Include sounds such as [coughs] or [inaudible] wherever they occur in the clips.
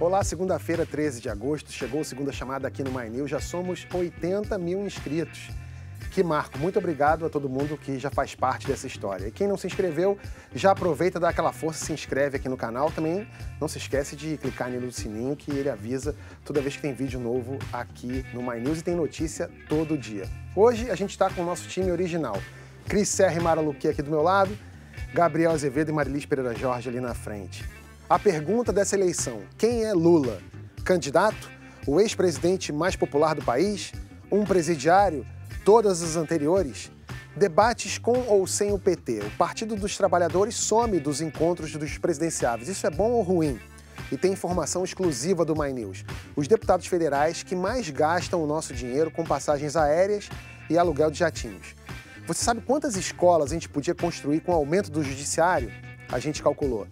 Olá, segunda-feira, 13 de agosto, chegou a segunda chamada aqui no My News, já somos 80 mil inscritos. Que marco, muito obrigado a todo mundo que já faz parte dessa história. E quem não se inscreveu, já aproveita, dá aquela força, se inscreve aqui no canal. Também não se esquece de clicar no sininho que ele avisa toda vez que tem vídeo novo aqui no My News e tem notícia todo dia. Hoje a gente está com o nosso time original. Cris Serra e Mara Luque aqui do meu lado, Gabriel Azevedo e Marilis Pereira Jorge ali na frente. A pergunta dessa eleição: quem é Lula? Candidato? O ex-presidente mais popular do país? Um presidiário? Todas as anteriores? Debates com ou sem o PT. O Partido dos Trabalhadores some dos encontros dos presidenciáveis. Isso é bom ou ruim? E tem informação exclusiva do My News. Os deputados federais que mais gastam o nosso dinheiro com passagens aéreas e aluguel de jatinhos. Você sabe quantas escolas a gente podia construir com o aumento do judiciário? A gente calculou.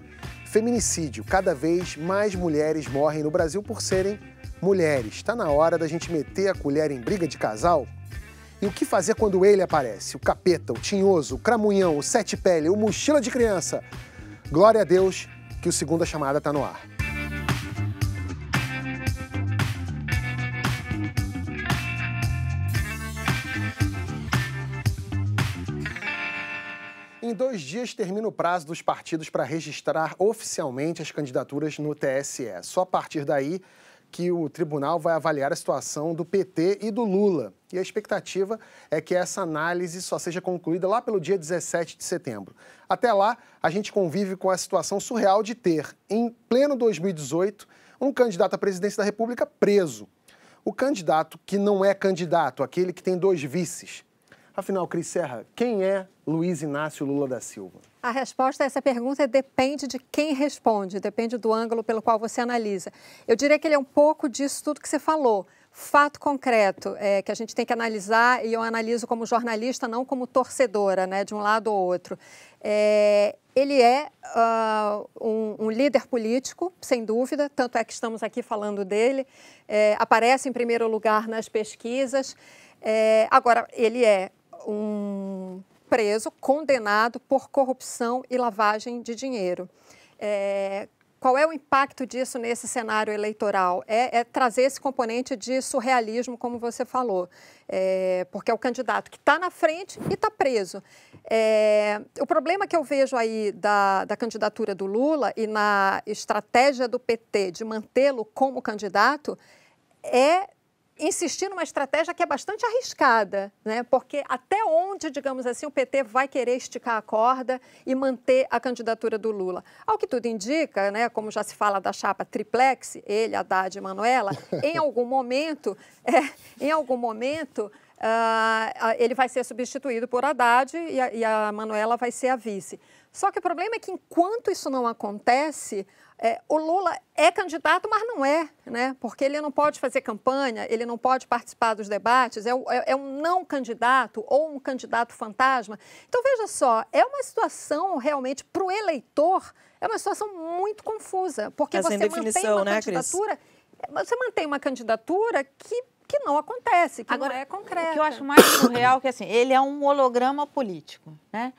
Feminicídio. Cada vez mais mulheres morrem no Brasil por serem mulheres. Está na hora da gente meter a colher em briga de casal? E o que fazer quando ele aparece? O capeta, o tinhoso, o cramunhão, o sete pele, o mochila de criança. Glória a Deus que o Segunda Chamada está no ar. Em dois dias termina o prazo dos partidos para registrar oficialmente as candidaturas no TSE. Só a partir daí que o tribunal vai avaliar a situação do PT e do Lula. E a expectativa é que essa análise só seja concluída lá pelo dia 17 de setembro. Até lá, a gente convive com a situação surreal de ter, em pleno 2018, um candidato à presidência da República preso. O candidato que não é candidato, aquele que tem dois vices, Afinal, Cris Serra, quem é Luiz Inácio Lula da Silva? A resposta a essa pergunta depende de quem responde, depende do ângulo pelo qual você analisa. Eu diria que ele é um pouco disso tudo que você falou. Fato concreto é, que a gente tem que analisar, e eu analiso como jornalista, não como torcedora, né, de um lado ou outro. É, ele é uh, um, um, líder político, sem dúvida, tanto é que estamos aqui falando dele. É, aparece em primeiro lugar nas pesquisas. É, agora, ele é um preso condenado por corrupção e lavagem de dinheiro. É, qual é o impacto disso nesse cenário eleitoral? É, é, trazer esse componente de surrealismo, como você falou, é, porque é o candidato que está na frente e está preso. É, o problema que eu vejo aí da, da candidatura do Lula e na estratégia do PT de mantê-lo como candidato é insistir numa estratégia que é bastante arriscada, né? porque até onde, digamos assim, o PT vai querer esticar a corda e manter a candidatura do Lula? Ao que tudo indica, né, como já se fala da chapa triplex, ele, Haddad e Manuela, em [laughs] algum momento, é, em algum momento, uh, ele vai ser substituído por Haddad e a, e a Manuela vai ser a vice. Só que o problema é que enquanto isso não acontece, é, o Lula é candidato, mas não é, né? Porque ele não pode fazer campanha, ele não pode participar dos debates, é, é, é, um não candidato ou um candidato fantasma. Então, veja só, é uma situação realmente para o eleitor, é uma situação muito confusa, porque você mantém uma né, candidatura. Cris? Você mantém uma candidatura que que não acontece, que Agora, não é concreta. O que eu acho mais surreal é que assim, ele é um holograma político, né?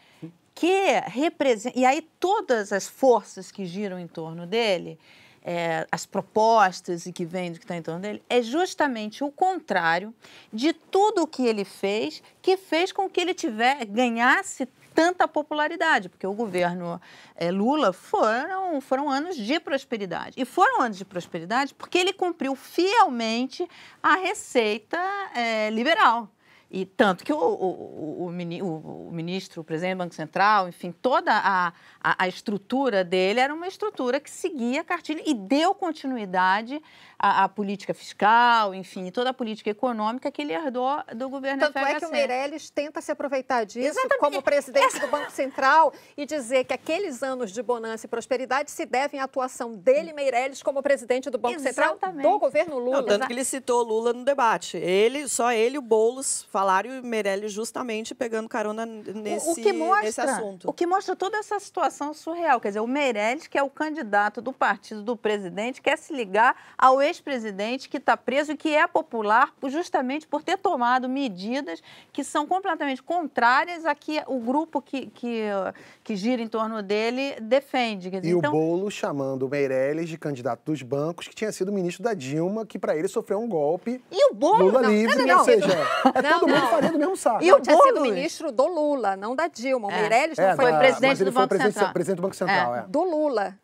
Que representa. E aí todas as forças que giram em torno dele, é, as propostas e que vêm do que está em torno dele, é justamente o contrário de tudo o que ele fez, que fez com que ele tiver, ganhasse tanta popularidade, porque o governo é, Lula foram, foram anos de prosperidade. E foram anos de prosperidade porque ele cumpriu fielmente a receita é, liberal. E tanto que o, o, o, o, ministro, o presidente do Banco Central, enfim, toda a, a, a, estrutura dele era uma estrutura que seguia a cartilha e deu continuidade à, à, política fiscal, enfim, toda a política econômica que ele herdou do governo Tanto FHC. é que o Meirelles tenta se aproveitar disso Exatamente. como presidente Essa... do [laughs] Banco Central e dizer que aqueles anos de bonança e prosperidade se devem à atuação dele, Meirelles, como presidente do Banco Exatamente. Central do governo Lula. Não, tanto que ele citou Lula no debate. Ele, só ele e o Boulos falaram e o Meirelles justamente pegando carona nesse, o, que mostra, nesse assunto. O que mostra toda essa situação surreal. Quer dizer, o Meirelles, que é o candidato do partido do presidente, quer se ligar ao ex-presidente que está preso e que é popular justamente por ter tomado medidas que são completamente contrárias a que o grupo que, que, que gira em torno dele defende. Dizer, e então... o Bolo chamando o Meirelles de candidato dos bancos, que tinha sido ministro da Dilma, que para ele sofreu um golpe. E o Bolo? Lula não, livre, não, não, ou seja, é não, todo mundo faria do mesmo saco. E o tinha sido ministro do Lula, não da Dilma. O é. Meirelles não é, foi da, presidente do Banco Central. Presidente do Banco Central, é. Do Lula,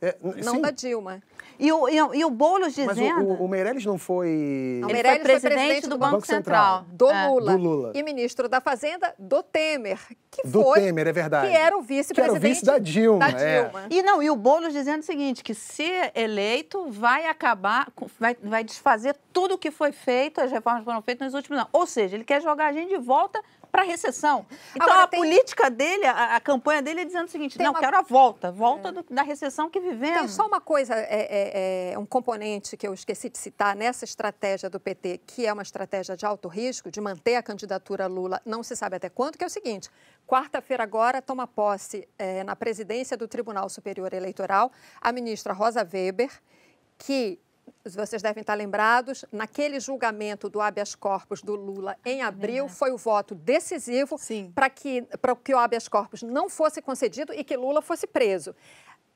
não sim. da Dilma. E o, e, o, e o Boulos dizendo... Mas o, o, o Meirelles não foi... Não, Meirelles foi presidente, presidente do, do, Banco, Banco Central. Central. Do, é. Lula. do, Lula. E ministro da Fazenda do Temer. Que do foi, Temer, é verdade. Que era o vice-presidente... Que era o vice da Dilma. Da é. Dilma. E não, e o Boulos dizendo o seguinte, que se eleito vai acabar, vai, vai desfazer tudo o que foi feito, as reformas foram feitas nos últimos anos. Ou seja, ele quer jogar a gente de volta para a recessão. Então, Agora, a tem... política dele, a, a, campanha dele é dizendo o seguinte: tem não, uma... quero a volta, volta é. do, da recessão que vivemos. Tem só uma coisa, é, é, é, um componente que eu esqueci de citar nessa estratégia do PT, que é uma estratégia de alto risco, de manter a candidatura Lula, não se sabe até quanto, que é o seguinte: quarta-feira agora toma posse é, na presidência do Tribunal Superior Eleitoral a ministra Rosa Weber, que vocês devem estar lembrados, naquele julgamento do habeas corpus do Lula em abril, foi o voto decisivo para que, que o habeas corpus não fosse concedido e que Lula fosse preso.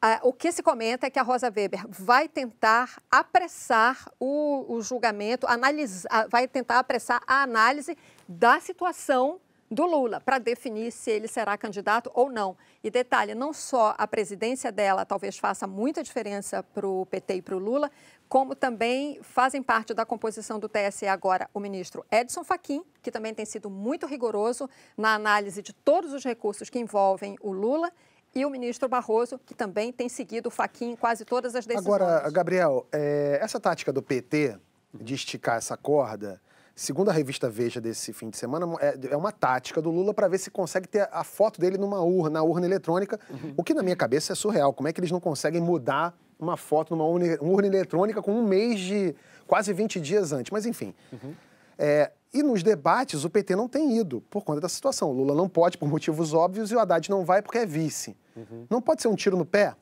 Ah, o que se comenta é que a Rosa Weber vai tentar apressar o, o julgamento, analisar, vai tentar apressar a análise da situação do Lula para definir se ele será candidato ou não. E detalhe, não só a presidência dela talvez faça muita diferença para o PT e para o Lula, como também fazem parte da composição do TSE agora o ministro Edson Fachin, que também tem sido muito rigoroso na análise de todos os recursos que envolvem o Lula, e o ministro Barroso, que também tem seguido o Fachin em quase todas as decisões. Agora, Gabriel, é, essa tática do PT de esticar essa corda Segundo a revista Veja desse fim de semana, é, é uma tática do Lula para ver se consegue ter a foto dele numa urna, na urna eletrônica, uhum. o que na minha cabeça é surreal. Como é que eles não conseguem mudar uma foto numa urna, urna eletrônica com um mês de quase 20 dias antes? Mas enfim. Uhum. É, e nos debates o PT não tem ido por conta da situação. O Lula não pode por motivos óbvios e o Haddad não vai porque é vice. Uhum. Não pode ser um tiro no pé?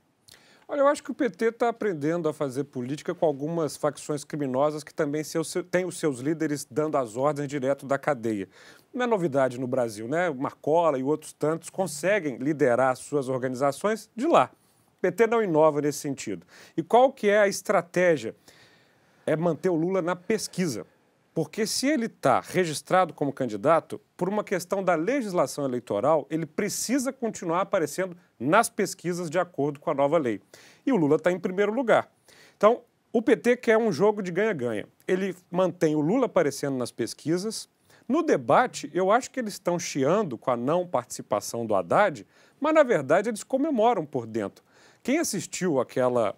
Olha, eu acho que o PT está aprendendo a fazer política com algumas facções criminosas que também têm os seus líderes dando as ordens direto da cadeia. Não é novidade no Brasil, né? Marcola e outros tantos conseguem liderar suas organizações de lá. O PT não inova nesse sentido. E qual que é a estratégia? É manter o Lula na pesquisa. Porque se ele está registrado como candidato, por uma questão da legislação eleitoral, ele precisa continuar aparecendo nas pesquisas de acordo com a nova lei. E o Lula está em primeiro lugar. Então, o PT quer um jogo de ganha-ganha. Ele mantém o Lula aparecendo nas pesquisas. No debate, eu acho que eles estão chiando com a não participação do Haddad, mas na verdade eles comemoram por dentro. Quem assistiu aquela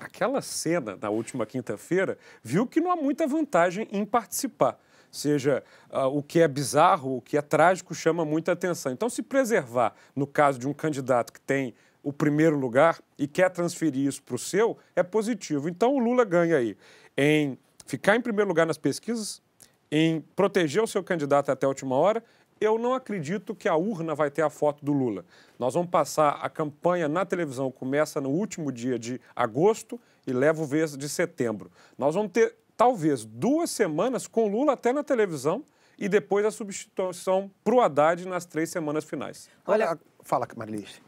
aquela cena na última quinta-feira viu que não há muita vantagem em participar. Seja uh, o que é bizarro, o que é trágico, chama muita atenção. Então, se preservar, no caso de um candidato que tem o primeiro lugar e quer transferir isso para o seu, é positivo. Então, o Lula ganha aí em ficar em primeiro lugar nas pesquisas, em proteger o seu candidato até a última hora eu não acredito que a urna vai ter a foto do Lula. Nós vamos passar a campanha na televisão, começa no último dia de agosto e leva o vez de setembro. Nós vamos ter talvez duas semanas com Lula até na televisão e depois a substituição para o Haddad nas três semanas finais. Olha, fala, Marilice.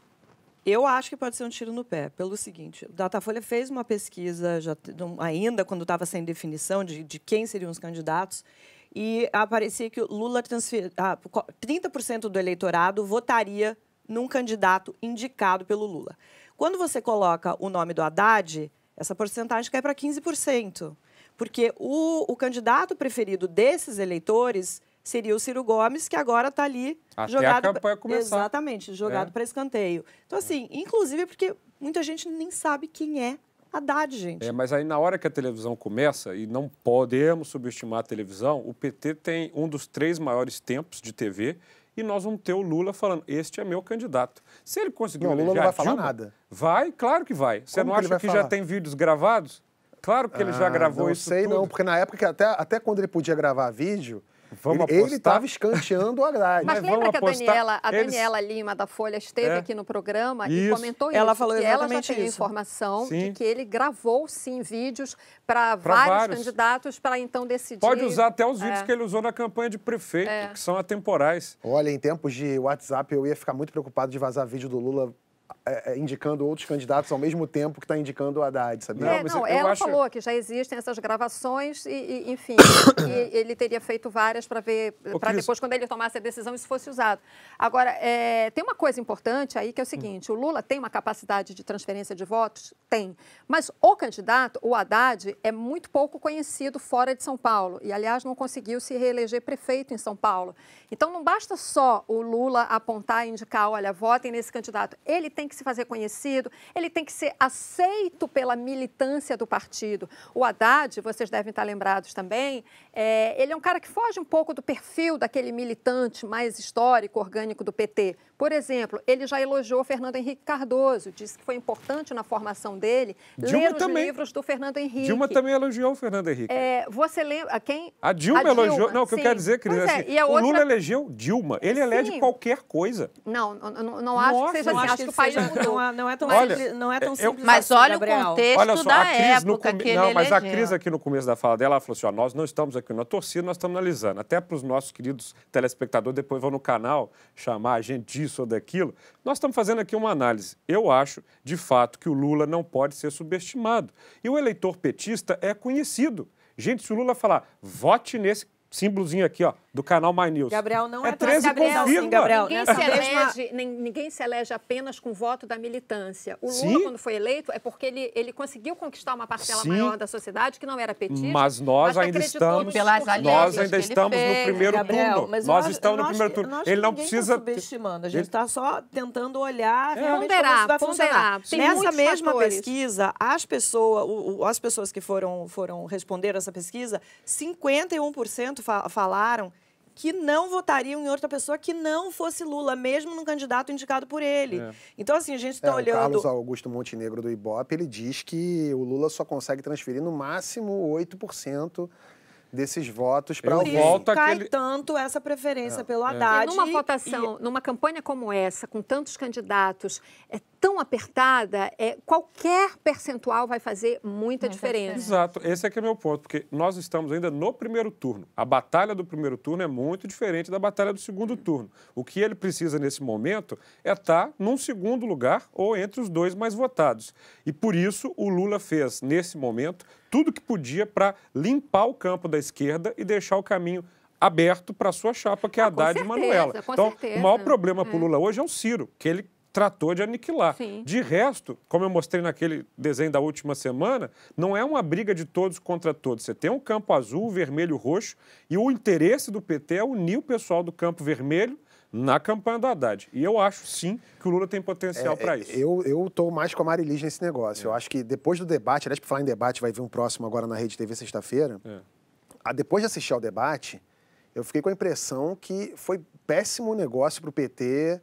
Eu acho que pode ser um tiro no pé, pelo seguinte: o Datafolha fez uma pesquisa, já, ainda quando estava sem definição de, de quem seriam os candidatos, e aparecia que o Lula transfer... ah, 30% do eleitorado votaria num candidato indicado pelo Lula. Quando você coloca o nome do Haddad, essa porcentagem cai para 15%, porque o, o candidato preferido desses eleitores seria o Ciro Gomes, que agora está ali Até jogado. A campanha começar. Exatamente, jogado é. para escanteio. Então, assim, inclusive porque muita gente nem sabe quem é Haddad, gente. É, mas aí na hora que a televisão começa, e não podemos subestimar a televisão, o PT tem um dos três maiores tempos de TV e nós vamos ter o Lula falando, este é meu candidato. Se ele conseguir não, o Lula não vai falar nada. Vai, claro que vai. Você Como não acha que, que já tem vídeos gravados? Claro que ele ah, já gravou não isso sei tudo. não, porque na época, até, até quando ele podia gravar vídeo, Vamos ele estava escanteando o Haddad. Mas Mas lembra vamos que a Daniela, a eles- Daniela Lima da Folha esteve É. aqui no programa e Isso. comentou isso. Ela falou que ela já exatamente tem isso. informação Sim. de que ele gravou sim vídeos para vários, vários. candidatos para então decidir. Pode usar até os vídeos É. que ele usou na campanha de prefeito, que são atemporais. Olha, em tempos de WhatsApp, eu ia ficar muito preocupado de vazar vídeo do Lula é, é, indicando outros candidatos ao mesmo tempo que está indicando o Haddad, sabia? Não, É, mas não, eu ela acho- falou que já existem essas gravações e, e, enfim, [coughs] e ele teria feito várias para ver, para depois, quando ele tomasse a decisão, isso fosse usado. Agora, é, tem uma coisa importante aí que é o seguinte: o Lula tem uma capacidade de transferência de votos? Tem. Mas o candidato, o Haddad, é muito pouco conhecido fora de São Paulo. E, aliás, não conseguiu se reeleger prefeito em São Paulo. Então, não basta só o Lula apontar e indicar, olha, votem nesse candidato. Ele tem que se fazer conhecido, ele tem que ser aceito pela militância do partido. O Haddad, vocês devem estar lembrados também, é, ele é um cara que foge um pouco do perfil daquele militante mais histórico, orgânico do PT. Por exemplo, ele já elogiou Fernando Henrique Cardoso, disse que foi importante na formação dele Dilma ler os também. livros do Fernando Henrique. Dilma também elogiou o Fernando Henrique. É, você lembra quem? A Dilma elogiou. Não, o que eu quero dizer, Cris, é é, assim, e a o outra... Lula elegeu Dilma. Ele elege Sim. qualquer coisa. Não, não, não, não acho Nossa, que seja não assim. acho que o país mudou. não, é- não é tão Olha, simples, não é tão eu- simples Mas assim, olha o Gabriel. contexto Olha só, da a época come... que ele Não, mas a elegeu. Cris aqui no começo da fala dela, ela falou assim: ó, nós não estamos aqui na torcida, nós estamos analisando. Até para os nossos queridos telespectadores, depois vão no canal chamar a gente disso ou daquilo. Nós estamos fazendo aqui uma análise. Eu acho, de fato, que o Lula não pode ser subestimado. E o eleitor petista é conhecido. Gente, se o Lula falar, vote nesse símbolozinho aqui, ó, do canal My News. Gabriel, não é tão 13 Gabriel, sim, Gabriel. Ninguém se, elege, nem- ninguém se elege apenas com voto da militância. O Lula, Sim. quando foi eleito, é porque ele, ele conseguiu conquistar uma parcela Sim. maior da sociedade que não era petista. Mas nós que ainda estamos, nós ainda estamos no primeiro Gabriel, turno. mas nós acho- estamos eu no primeiro turno. Ele não ninguém precisa. Tá subestimando. A gente está só tentando olhar É. realmente Ponderar, como isso vai ponderar. funcionar. Tem Nessa mesma fatores. pesquisa, as pessoas, as pessoas que foram, foram responder essa pesquisa, 51% fa- falaram que não votariam em outra pessoa que não fosse Lula, mesmo num candidato indicado por ele. É. Então, assim, a gente É, está o olhando. Carlos Augusto Montenegro do Ibope, ele diz que o Lula só consegue transferir no máximo 8% desses votos para isso volto cai àquele- tanto essa preferência pelo E Haddad. numa e- votação, numa campanha como essa, com tantos candidatos, é tão apertada, é, qualquer percentual vai fazer muita, diferença. Exato, esse é que é meu ponto, porque nós estamos ainda no primeiro turno. A batalha do primeiro turno é muito diferente da batalha do segundo turno. O que ele precisa nesse momento é estar num segundo lugar ou entre os dois mais votados. E por isso o Lula fez, nesse momento, tudo que podia para limpar o campo da esquerda e deixar o caminho aberto para a sua chapa, que é a Ah, Haddad e certeza, Manuela. com Então, certeza. o maior problema para o Lula hoje é o Ciro, que ele tratou de aniquilar. Sim. De resto, como eu mostrei naquele desenho da última semana, não é uma briga de todos contra todos. Você tem um campo azul, vermelho, roxo, e o interesse do PT é unir o pessoal do campo vermelho na campanha do Haddad. E eu acho, sim, que o Lula tem potencial para isso. É, Eu, eu tô mais com a Marilis nesse negócio. Eu acho que depois do debate, aliás, por falar em debate, vai vir um próximo agora na Rede TV sexta-feira. É. Ah, Depois de assistir ao debate, eu fiquei com a impressão que foi péssimo negócio para o PT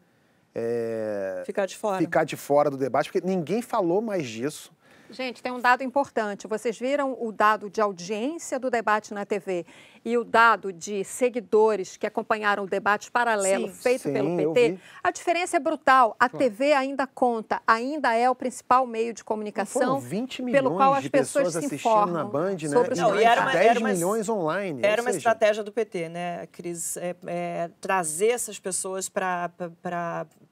é, Ficar de fora. ficar de fora do debate, porque ninguém falou mais disso. Gente, tem um dado importante. Vocês viram o dado de audiência do debate na TV e o dado de seguidores que acompanharam o debate paralelo Sim. feito Sim, pelo PT? A diferença é brutal. A TV ainda conta, ainda é o principal meio de comunicação Foram 20 milhões pelo qual as de pessoas pessoas se assistindo informam na Band, né? sobre os Não, e era uma- 10 era uma- milhões online. Era uma seja, estratégia do PT, né, Cris? É, é, trazer essas pessoas para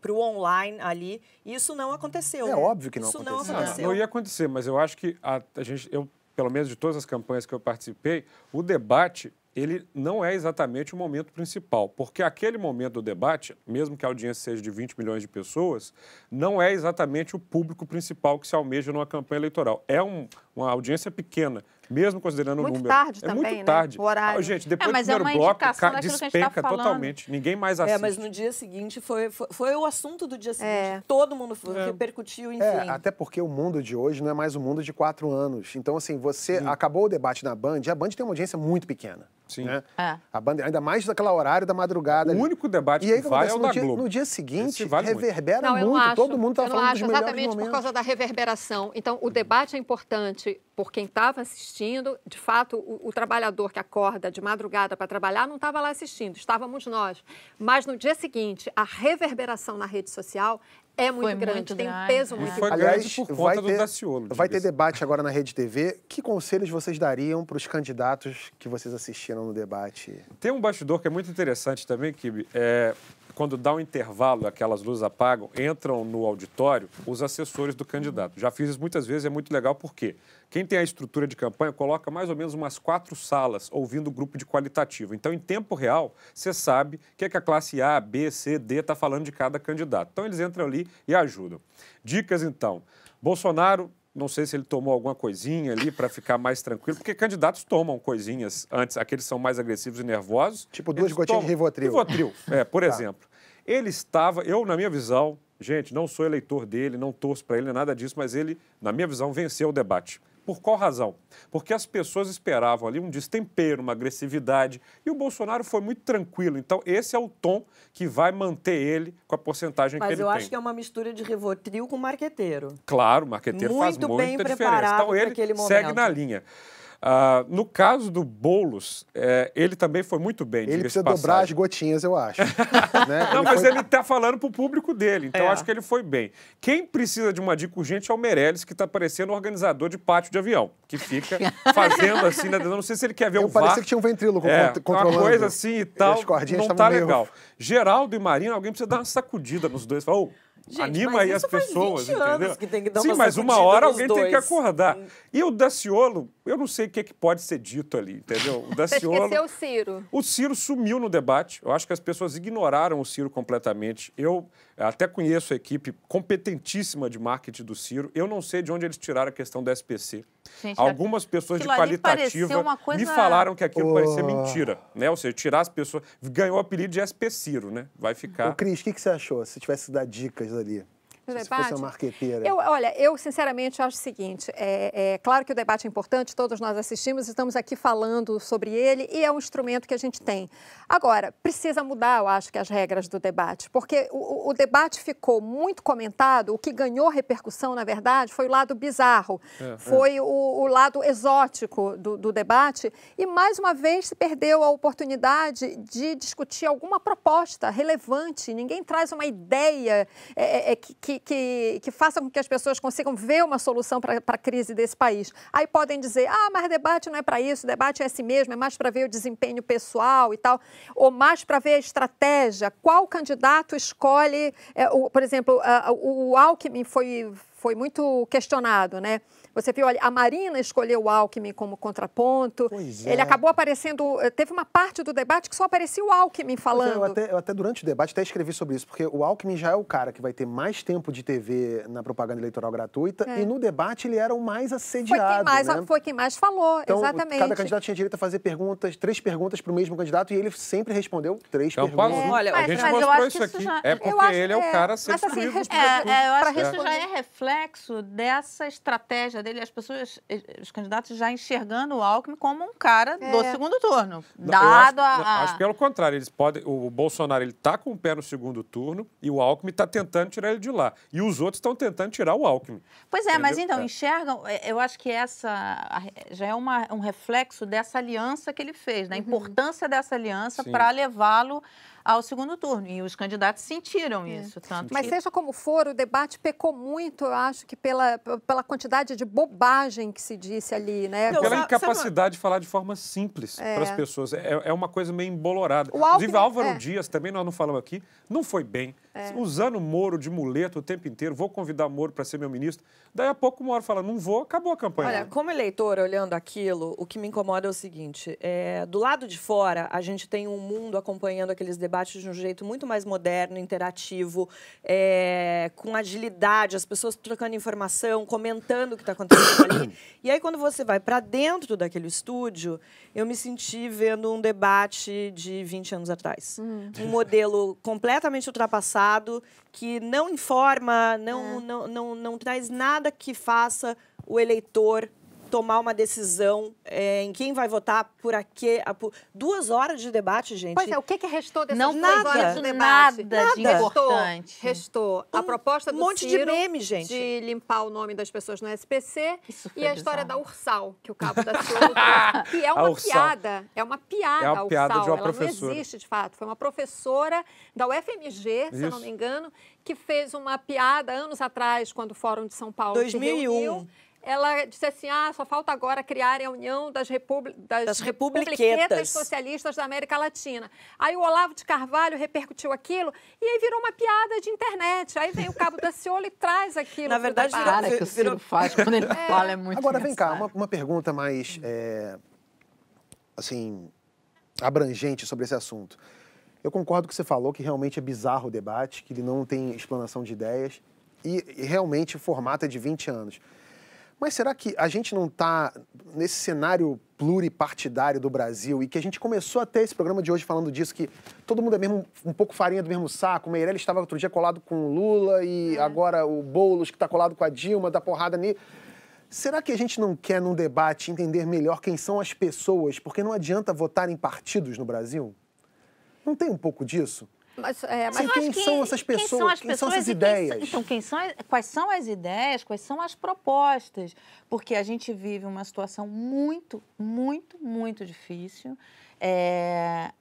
o online ali. E isso não aconteceu. É né? óbvio que não isso aconteceu. Não Não, aconteceu. não ia acontecer, mas eu acho que a, a gente, eu, pelo menos de todas as campanhas que eu participei, o debate ele não é exatamente o momento principal, porque aquele momento do debate, mesmo que a audiência seja de 20 milhões de pessoas, não é exatamente o público principal que se almeja numa campanha eleitoral. É um- uma audiência pequena, mesmo considerando Muito o número. tarde é também, muito né? tarde. O horário. Ah, gente, depois É, mas do é primeiro uma bloco, indicação ca- daquilo que a gente tá despenca falando. totalmente. Ninguém mais assiste. É, mas no dia seguinte foi, foi, foi o assunto do dia seguinte. É. Todo mundo foi- É. repercutiu, enfim. É, até porque o mundo de hoje não é mais o mundo de quatro anos. Então, assim, você acabou o debate na Band, e a Band tem uma audiência muito pequena. Sim. Né? É. A Band, ainda mais daquele horário da madrugada. O ali. único debate E aí, que o vai é o no da dia, Globo. No dia seguinte, vale muito. reverbera Não, muito. não acho. Todo mundo está falando acho dos melhores exatamente momentos. por causa da reverberação. Então, o debate é importante. Por quem estava assistindo. De fato, o, o, trabalhador que acorda de madrugada para trabalhar não estava lá assistindo, estávamos nós. Mas no dia seguinte, a reverberação na rede social é muito Foi grande, muito tem grande. um peso muito Foi grande. grande por conta vai do ter, Daciolo. Vai ter debate agora na Rede TV. Que conselhos vocês dariam para os candidatos que vocês assistiram no debate? Tem um bastidor que é muito interessante também, que é, quando dá um intervalo, aquelas luzes apagam, entram no auditório os assessores do candidato. Já fiz isso muitas vezes, é muito legal, porque quem tem a estrutura de campanha coloca mais ou menos umas quatro salas ouvindo o grupo de qualitativo. Então, em tempo real, você sabe o que, é que a classe A, B, C, D está falando de cada candidato. Então, eles entram ali e ajudam. Dicas, então. Bolsonaro não sei se ele tomou alguma coisinha ali para ficar mais tranquilo, porque candidatos tomam coisinhas antes, aqueles que são mais agressivos e nervosos. Tipo duas gotinhas de Rivotril. Rivotril, é, por [laughs] Tá. exemplo. Ele estava, eu, na minha visão, gente, não sou eleitor dele, não torço para ele, nada disso, mas ele, na minha visão, venceu o debate. Por qual razão? Porque as pessoas esperavam ali um destempero, uma agressividade, e o Bolsonaro foi muito tranquilo. Então, esse é o tom que vai manter ele com a porcentagem que Mas ele eu tem. acho que é uma mistura de Rivotril com marqueteiro. Claro, o marqueteiro faz Muito muita bem diferença. Então ele segue na linha. Ah, no caso do Boulos, é, ele também foi muito bem. Ele precisa dobrar as gotinhas, eu acho. [laughs] né? Não, Ele mas foi- ele está falando para o público dele, então É. acho que ele foi bem. Quem precisa de uma dica urgente é o Meirelles, que está parecendo organizador de pátio de avião, que fica [laughs] fazendo assim, né? não sei se ele quer ver Eu o VAR. parecia que tinha um ventríloco É, cont- controlando. uma coisa assim e tal, não estavam tá meio- legal. Geraldo e Marina, alguém precisa dar uma sacudida nos dois. Fala, "Ô, Gente, anima aí as pessoas, 20 anos entendeu? que tem que dar Sim, uma mas uma hora alguém tem que dois. acordar. E o Daciolo, eu não sei o que, que pode ser dito ali, entendeu? O Você [laughs] Daciolo... esqueceu o Ciro. O Ciro sumiu no debate. Eu acho que as pessoas ignoraram o Ciro completamente. Eu até conheço a equipe competentíssima de marketing do Ciro. Eu não sei de onde eles tiraram a questão da SPC. Gente, Algumas pessoas de qualitativa coisa- me falaram que aquilo Oh. parecia mentira, né? Ou seja, tirar as pessoas. Ganhou o apelido de SP Ciro, né? Vai ficar. Ô, Cris, o que, que você achou? Se tivesse que dar dicas ali. Se debate? fosse uma marqueteira. Eu, olha, eu sinceramente acho o seguinte: é, é claro que o debate é importante, todos nós assistimos, estamos aqui falando sobre ele e é um instrumento que a gente tem. Agora, precisa mudar, eu acho que as regras do debate, porque o, o- debate ficou muito comentado, o que ganhou repercussão, na verdade, foi o lado bizarro, foi O, o lado exótico do, do debate e, mais uma vez, se perdeu a oportunidade de discutir alguma proposta relevante. Ninguém traz uma ideia é, é, que, que, que, que faça com que as pessoas consigam ver uma solução para a crise desse país. Aí podem dizer, ah, mas debate não é para isso, debate é assim mesmo, é mais para ver o desempenho pessoal e tal, ou mais para ver a estratégia. Qual candidato escolhe, é, o, por exemplo, o Alckmin foi, foi muito questionado, né? Você viu, olha, a Marina escolheu o Alckmin como contraponto. Pois é. Ele acabou aparecendo. eh, Teve uma parte do debate que só aparecia o Alckmin é, falando. Eu até, eu até durante o debate até escrevi sobre isso, porque o Alckmin já é o cara que vai ter mais tempo de TV na propaganda eleitoral gratuita É. e no debate ele era o mais Foi assediado. quem, mais, né? foi quem mais falou, Então, exatamente. cada candidato tinha direito a fazer perguntas, três perguntas para o mesmo candidato e ele sempre respondeu três Então, perguntas. Paulo, Olha, a mas- gente mas eu mostrou acho isso que isso aqui. já- É porque acho- ele é o é, cara a ser mas assim. É, é, eu acho que isso já é reflexo dessa estratégia dele. As pessoas, eh, os candidatos já enxergando o Alckmin como um cara do É. segundo turno. Dado acho, a, acho que pelo contrário, eles podem. O Bolsonaro ele tá com o pé no segundo turno e o Alckmin está tentando tirar ele de lá. E os outros estão tentando tirar o Alckmin. Pois é, mas Entendeu? então, É. enxergam, eh, eu acho que essa já é uma- um reflexo dessa aliança que ele fez, da importância dessa aliança para levá-lo ao segundo turno. E os candidatos sentiram isso. Tanto Mas que... seja como for, o debate pecou muito, eu acho que pela, pela quantidade de bobagem que se disse ali, né? Então, Pela incapacidade de falar de forma simples É. para as pessoas. É, é uma coisa meio embolorada. O Inclusive, Alckmin- Álvaro é. Dias, também nós não falamos aqui, não foi bem. Usando o Moro de muleta o tempo inteiro, vou convidar o Moro para ser meu ministro. Daí a pouco o Moro fala, não vou, acabou a campanha. Olha, como eleitor, olhando aquilo, o que me incomoda é o seguinte: é, do lado de fora, a gente tem um mundo acompanhando aqueles debates de um jeito muito mais moderno, interativo, é, com agilidade, as pessoas trocando informação, comentando o que está acontecendo ali. [coughs] E aí, quando você vai para dentro daquele estúdio, eu me senti vendo um debate de 20 anos atrás. Um modelo completamente ultrapassado, que não informa, não, não, não, não traz nada que faça o eleitor tomar uma decisão é, em quem vai votar por aqui. Por... Duas horas de debate, gente. Pois é, o que, que restou dessas Não duas nada, horas de debate? nada de importante. Restou a Um proposta do monte de Ciro meme, gente. de limpar o nome das pessoas no SPC Isso e a história bizarro. da Ursal, que o cabo da Ciolo que é [laughs] A uma piada, é uma piada É uma a piada de Ursal, uma ela professora. não existe de fato, foi uma professora da UFMG, se eu não Isso. me engano, que fez uma piada anos atrás, quando o Fórum de São Paulo 2001. se reuniu. Ela disse assim: ah, só falta agora criarem a União das, Repúbli das, Das Republiquetas. Socialistas da América Latina. Aí o Olavo de Carvalho repercutiu aquilo e aí virou uma piada de internet. Aí vem o Cabo da Ciolo e traz aquilo. Na verdade, debate. Cara, que o Ciro Virou- faz quando ele fala é muito Agora, vem cá, engraçado. uma, uma pergunta mais, é, assim, abrangente sobre esse assunto. Eu concordo com o que você falou, que realmente é bizarro o debate, que ele não tem explanação de ideias, e, e realmente o formato é de 20 anos. Mas será que a gente não está nesse cenário pluripartidário do Brasil e que a gente começou a ter esse programa de hoje falando disso, que todo mundo é mesmo um pouco farinha do mesmo saco. O Meirelles estava outro dia colado com o Lula e agora o Boulos que está colado com a Dilma, dá porrada nele. Será que a gente não quer, num debate, entender melhor quem são as pessoas? Porque não adianta votar em partidos no Brasil? Não tem um pouco disso? Mas, é, mas quem que- são essas Quem pessoas? são as Quem são pessoas essas e quem ideias? são- então, quem são, quais são as ideias, quais são as propostas? Porque a gente vive uma situação muito, muito, muito difícil. É,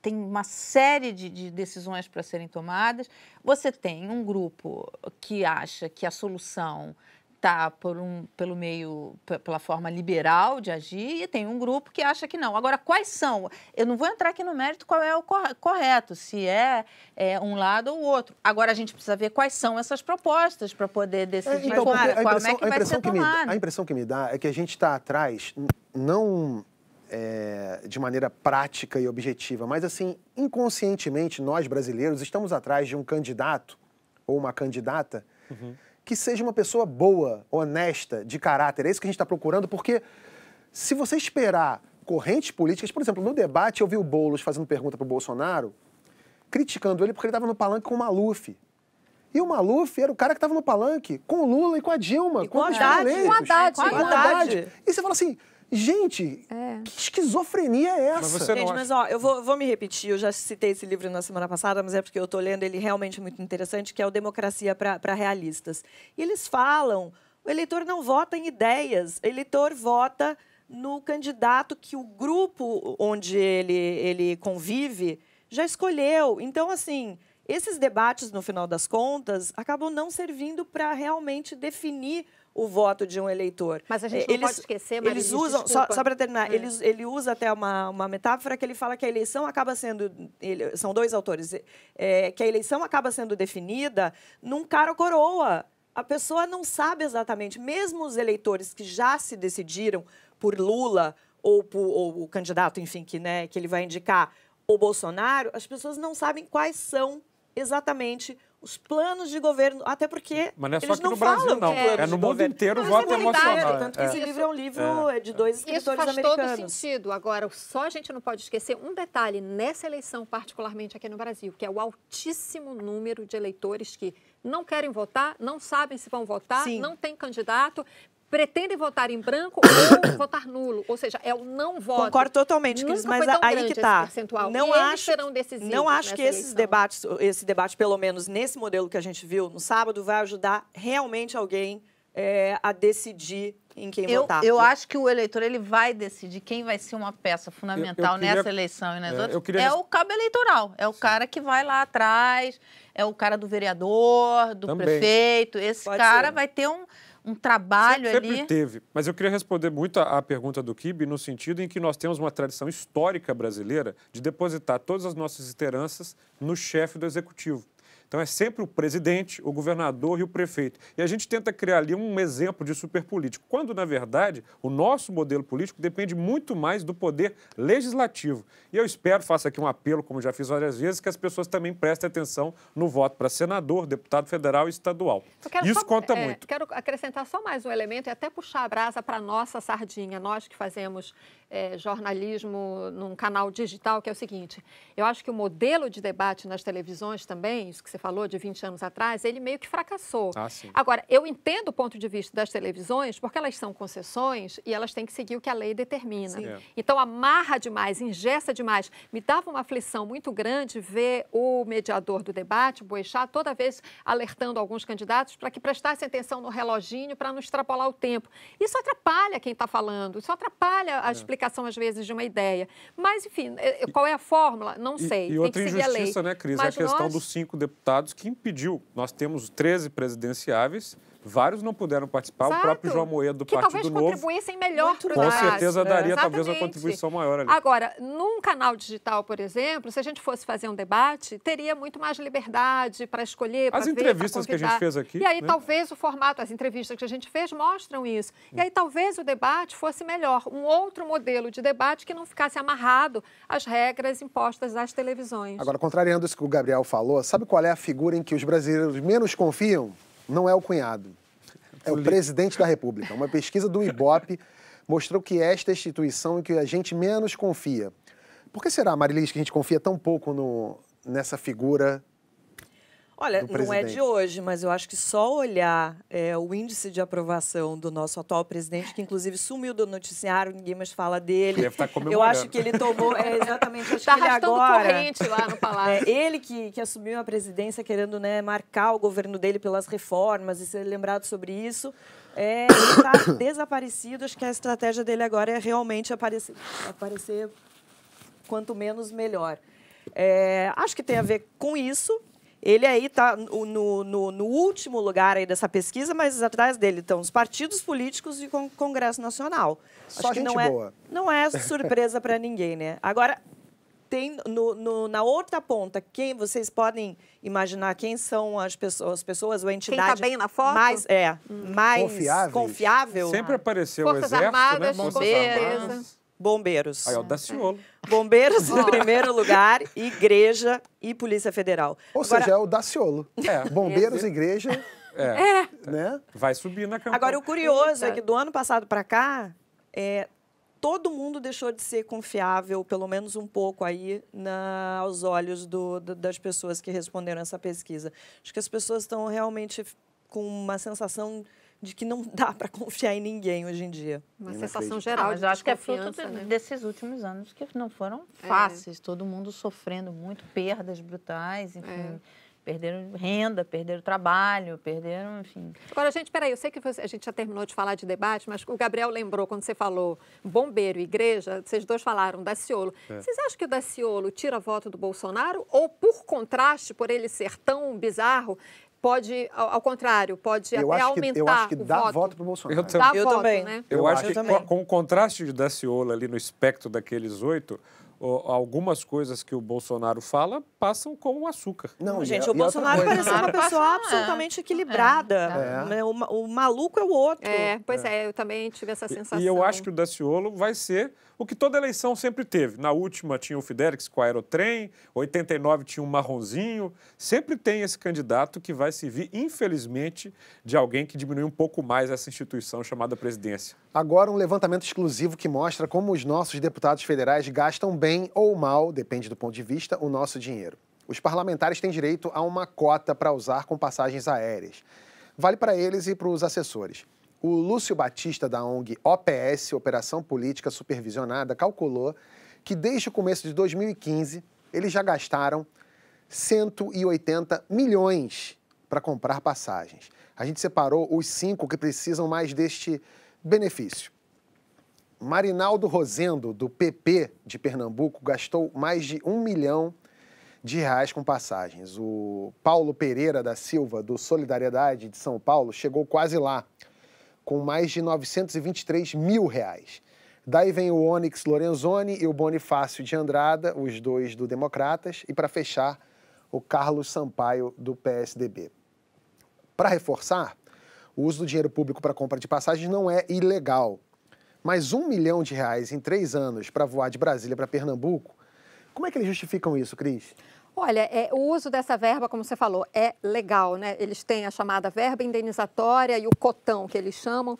tem uma série de, de decisões para serem tomadas. Você tem um grupo que acha que a solução está por um, pelo meio, pe- pela forma liberal de agir, e tem um grupo que acha que não. Agora, quais são? Eu não vou entrar aqui no mérito qual é o cor- correto, se é, é, um lado ou outro. Agora, a gente precisa ver quais são essas propostas para poder decidir então, como- porque a é que a vai ser que me, tomada. a impressão que me dá é que a gente está atrás, não é, de maneira prática e objetiva, mas assim, inconscientemente, nós brasileiros estamos atrás de um candidato ou uma candidata que seja uma pessoa boa, honesta, de caráter. É isso que a gente está procurando, porque se você esperar correntes políticas, por exemplo, no debate eu vi o Boulos fazendo pergunta para o Bolsonaro, criticando ele porque ele estava no palanque com o Maluf. E o Maluf era o cara que estava no palanque com o Lula e com a Dilma, E com o Haddad. Com o Haddad. Com o Com o Haddad. Haddad. E você fala assim, gente, É. que esquizofrenia é essa? Mas você não Gente, acha- mas ó, eu vou, vou me repetir, eu já citei esse livro na semana passada, mas é porque eu estou lendo ele realmente muito interessante, que é o Democracia para Realistas. E eles falam, o eleitor não vota em ideias, o eleitor vota no candidato que o grupo onde ele, ele convive já escolheu. Então, assim, esses debates, no final das contas, acabam não servindo para realmente definir o voto de um eleitor. Mas a gente não pode esquecer, Marilis, Eles usam, só, desculpa. só para terminar, É. eles, ele usa até uma, uma metáfora que ele fala que a eleição acaba sendo. ele- são dois autores. é, que a eleição acaba sendo definida num cara ou coroa. A pessoa não sabe exatamente, mesmo os eleitores que já se decidiram por Lula ou, por, ou o candidato, enfim, que, né, que ele vai indicar, o Bolsonaro, as pessoas não sabem quais são exatamente os planos de governo, até porque Mas não é só eles aqui não no Brasil, falam não. É de no mundo governo. inteiro o Não, voto isso é emocional. Tanto que É. esse livro é um livro é de dois Isso escritores faz todo americanos. sentido. Agora, só a gente não pode esquecer um detalhe nessa eleição, particularmente aqui no Brasil, que é o altíssimo número de eleitores que não querem votar, não sabem se vão votar, Sim. não tem candidato, pretendem votar em branco [coughs] ou votar nulo. Ou seja, é o não voto. Concordo totalmente, Cris, mas foi tão aí que tá. percentual. Não eles acho, serão decisivos não acho que esses eleição. debates, esse debate, pelo menos nesse modelo que a gente viu no sábado, vai ajudar realmente alguém é, a decidir em quem Eu, votar. eu acho que o eleitor ele vai decidir quem vai ser uma peça fundamental Eu- eu queria- nessa eleição e nas é, outras. queria É o cabo eleitoral. É o cara que vai lá atrás, é o cara do vereador, do Também. prefeito. Esse Pode cara ser. vai ter um, um trabalho Sempre ali. teve. Mas eu queria responder muito à pergunta do Kibe no sentido em que nós temos uma tradição histórica brasileira de depositar todas as nossas esperanças no chefe do executivo. Então é sempre o presidente, o governador e o prefeito. E a gente tenta criar ali um exemplo de superpolítico, quando, na verdade, o nosso modelo político depende muito mais do poder legislativo. E eu espero, faço aqui um apelo, como já fiz várias vezes, que as pessoas também prestem atenção no voto para senador, deputado federal e estadual. Isso só- conta é, muito. Quero acrescentar só mais um elemento e até puxar a brasa para a nossa sardinha, nós que fazemos é, jornalismo num canal digital, que é o seguinte: eu acho que o modelo de debate nas televisões também, isso que você falou, de 20 anos atrás, ele meio que fracassou. Ah, sim. Agora, eu entendo o ponto de vista das televisões, porque elas são concessões e elas têm que seguir o que a lei determina. Sim. É. Então, amarra demais, ingessa demais. Me dava uma aflição muito grande ver o mediador do debate, o Boechat, toda vez alertando alguns candidatos para que prestassem atenção no reloginho para não extrapolar o tempo. Isso atrapalha quem está falando, isso atrapalha É. a explicação, às vezes, de uma ideia. Mas, enfim, eh, qual é a fórmula? Não E- sei. E, Tem outra que seguir a lei. injustiça, né, Cris? Mas é a questão nós- dos cinco deputados que impediu. Nós temos 13 presidenciáveis, vários não puderam participar. O próprio Exato. João Moedo do que Partido talvez Novo contribuíssem melhor para o com certeza é. daria talvez uma contribuição maior ali. Agora, num canal digital, por exemplo, se a gente fosse fazer um debate, teria muito mais liberdade para escolher, para As ver, entrevistas que a gente fez aqui, E aí né? talvez o formato, as entrevistas que a gente fez mostram isso. E aí talvez o debate fosse melhor, um outro modelo de debate que não ficasse amarrado às regras impostas às televisões. Agora, contrariando isso que o Gabriel falou, sabe qual é a figura em que os brasileiros menos confiam? Não é o cunhado. É o presidente da República. Uma pesquisa do IBOP mostrou que esta é a instituição em que a gente menos confia. Por que será, Marilis, que a gente confia tão pouco no- nessa figura? Olha, do não é presidente. de hoje, mas eu acho que só olhar é, o índice de aprovação do nosso atual presidente, que inclusive sumiu do noticiário, ninguém mais fala dele. Deve estar Eu comemorando. acho que ele tomou, é, exatamente, acho Está que ele arrastando agora... corrente lá no palácio. É, ele que, que assumiu a presidência querendo né, marcar o governo dele pelas reformas e ser lembrado sobre isso. É, ele está [coughs] desaparecido. Acho que a estratégia dele agora é realmente aparecer, aparecer quanto menos melhor. É, acho que tem a ver com isso. Ele aí está no, no, no último lugar aí dessa pesquisa, mas atrás dele estão os partidos políticos e o Con- Congresso Nacional. Só acho que não é, boa. não é [laughs] surpresa para ninguém, né? Agora, tem no, no- na outra ponta, quem vocês podem imaginar quem são as pessoas, as pessoas ou a entidade tá bem na foto? mais é mais Confiáveis. confiável? Sempre apareceu Forças o exército, Armadas, né? Forças. Armadas. Bombeiros. Aí, ó, Daciolo. Bombeiros em primeiro lugar, igreja e Polícia Federal. Ou Agora, seja, é o Daciolo. É. Bombeiros, igreja, É. né? Vai subir na campanha. Agora, o curioso é Eita. que do ano passado para cá, é, todo mundo deixou de ser confiável, pelo menos um pouco aí, na- aos olhos do- do- das pessoas que responderam essa pesquisa. Acho que as pessoas estão realmente com uma sensação de que não [laughs] dá para confiar em ninguém hoje em dia. Uma sensação geral mas de eu acho que é fruto de- né? desses últimos anos que não foram É. fáceis. Todo mundo sofrendo muito, perdas brutais, enfim. É. Perderam renda, perderam trabalho, perderam, enfim. Agora, gente, peraí, eu sei que você- a gente já terminou de falar de debate, mas o Gabriel lembrou quando você falou bombeiro e igreja, vocês dois falaram Daciolo. É. Vocês acham que o Daciolo tira voto do Bolsonaro? Ou, por contraste, por ele ser tão bizarro, pode, ao, ao contrário, pode Eu até acho que, aumentar eu acho que o dá voto? voto pro Bolsonaro. Eu Dá Eu voto, também. né? Eu, Eu acho acho que também. com, o contraste de Daciolo ali no espectro daqueles oito, algumas coisas que o Bolsonaro fala passam como açúcar. Não, Gente, a- o e Bolsonaro coisa- parecia uma pessoa passa- absolutamente equilibrada. É. né? O, o maluco é o outro. É, pois é. eu também tive essa sensação. E eu acho que o Daciolo vai ser o que toda eleição sempre teve. Na última tinha o Fidelix com o Aerotrem, 89 tinha um marronzinho. Sempre tem esse candidato que vai servir, infelizmente, de alguém que diminui um pouco mais essa instituição chamada presidência. Agora, um levantamento exclusivo que mostra como os nossos deputados federais gastam bem ou mal, depende do ponto de vista, o nosso dinheiro. Os parlamentares têm direito a uma cota para usar com passagens aéreas. Vale para eles e para os assessores. O Lúcio Batista, da ONG OPS, Operação Política Supervisionada, calculou que desde o começo de 2015 eles já gastaram 180 milhões para comprar passagens. A gente separou os cinco que precisam mais deste benefício. Marinaldo Rosendo, do PP de Pernambuco, gastou mais de um milhão de reais com passagens. O Paulo Pereira da Silva, do Solidariedade de São Paulo, chegou quase lá, com mais de 923 mil reais. Daí vem o Onyx Lorenzoni e o Bonifácio de Andrada, os dois do Democratas, e para fechar, o Carlos Sampaio, do PSDB. Para reforçar, o uso do dinheiro público para compra de passagens não é ilegal. Mas um milhão de reais em três anos para voar de Brasília para Pernambuco, como é que eles justificam isso, Cris? Olha, é, o uso dessa verba, como você falou, é legal, né? Eles têm a chamada verba indenizatória e o cotão, que eles chamam,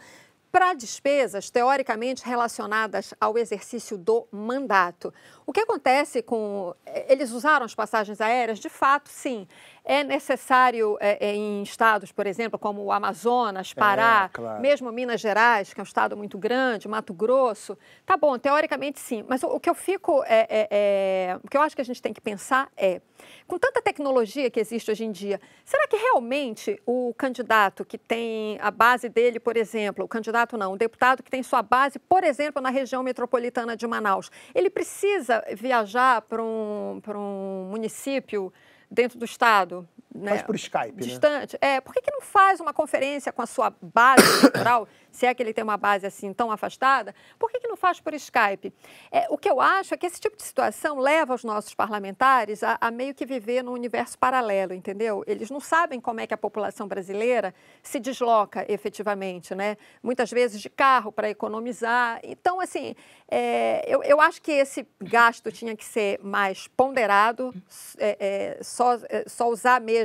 para despesas teoricamente relacionadas ao exercício do mandato. O que acontece com. eh, Eles usaram as passagens aéreas? De fato, sim. É necessário é, é, em estados, por exemplo, como o Amazonas, Pará, É, claro. mesmo Minas Gerais, que é um estado muito grande, Mato Grosso. Tá bom, teoricamente sim. Mas o, o que eu fico, é, é, é, o que eu acho que a gente tem que pensar é, com tanta tecnologia que existe hoje em dia, será que realmente o candidato que tem a base dele, por exemplo, o candidato não, o deputado que tem sua base, por exemplo, na região metropolitana de Manaus, ele precisa viajar para um, para um município dentro do estado? Né? Faz por Skype, né? distante. É, por que, que não faz uma conferência com a sua base [coughs] eleitoral, se é que ele tem uma base assim tão afastada? Por que, que não faz por Skype? É, o que eu acho é que esse tipo de situação leva os nossos parlamentares a, a meio que viver num universo paralelo, entendeu? Eles não sabem como é que a população brasileira se desloca efetivamente, né? Muitas vezes de carro para economizar. Então, assim, é, eu, eu acho que esse gasto tinha que ser mais ponderado, é, é, só, é, só usar mesmo,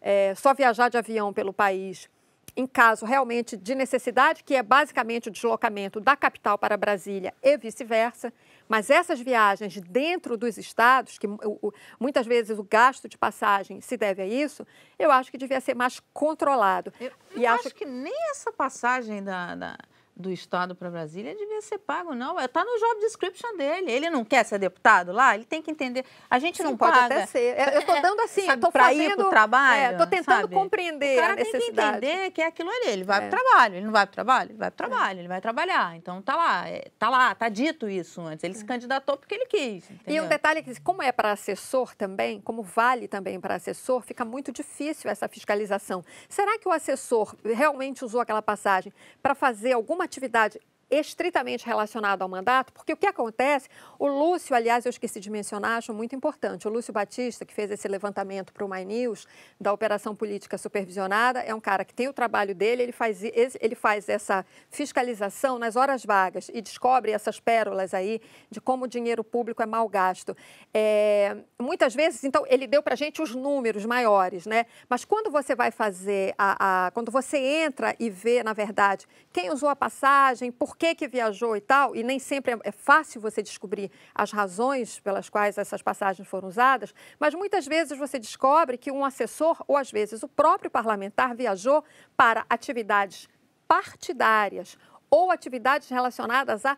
é, só viajar de avião pelo país em caso realmente de necessidade, que é basicamente o deslocamento da capital para Brasília e vice-versa. Mas essas viagens dentro dos estados, que muitas vezes o gasto de passagem se deve a isso, eu acho que devia ser mais controlado. Eu, E eu acho acho que nem essa passagem da, da- do Estado para Brasília devia ser pago, não. Está no job description dele. Ele não quer ser deputado lá? Ele tem que entender. A gente Sim, não pode paga. até ser. É, Eu estou dando assim, sabe, estou pra ir fazendo... pro trabalho, Estou tentando sabe? compreender O cara a tem que necessidade. entender que é aquilo ali. Ele vai É. para o trabalho. Ele não vai para o trabalho? Ele vai para o trabalho. Ele vai trabalhar. Então tá lá. é, tá lá. Tá dito isso antes. Ele se candidatou porque ele quis. E entendeu? um detalhe é que, como é para assessor também, como vale também para assessor, fica muito difícil essa fiscalização. Será que o assessor realmente usou aquela passagem para fazer alguma atividade estritamente relacionada ao mandato? Porque o que acontece, o Lúcio, aliás, eu esqueci de mencionar, acho muito importante, o Lúcio Batista, que fez esse levantamento para o My News, da Operação Política Supervisionada, é um cara que tem o trabalho dele, ele faz, ele faz essa fiscalização nas horas vagas e descobre essas pérolas aí de como o dinheiro público é mal gasto. É, muitas vezes, então, ele deu para a gente os números maiores, né? Mas quando você vai fazer, a, a- quando você entra e vê, na verdade, quem usou a passagem, por que, que viajou e tal, e nem sempre é, é fácil você descobrir as razões pelas quais essas passagens foram usadas, mas muitas vezes você descobre que um assessor, ou às vezes o próprio parlamentar, viajou para atividades partidárias ou atividades relacionadas à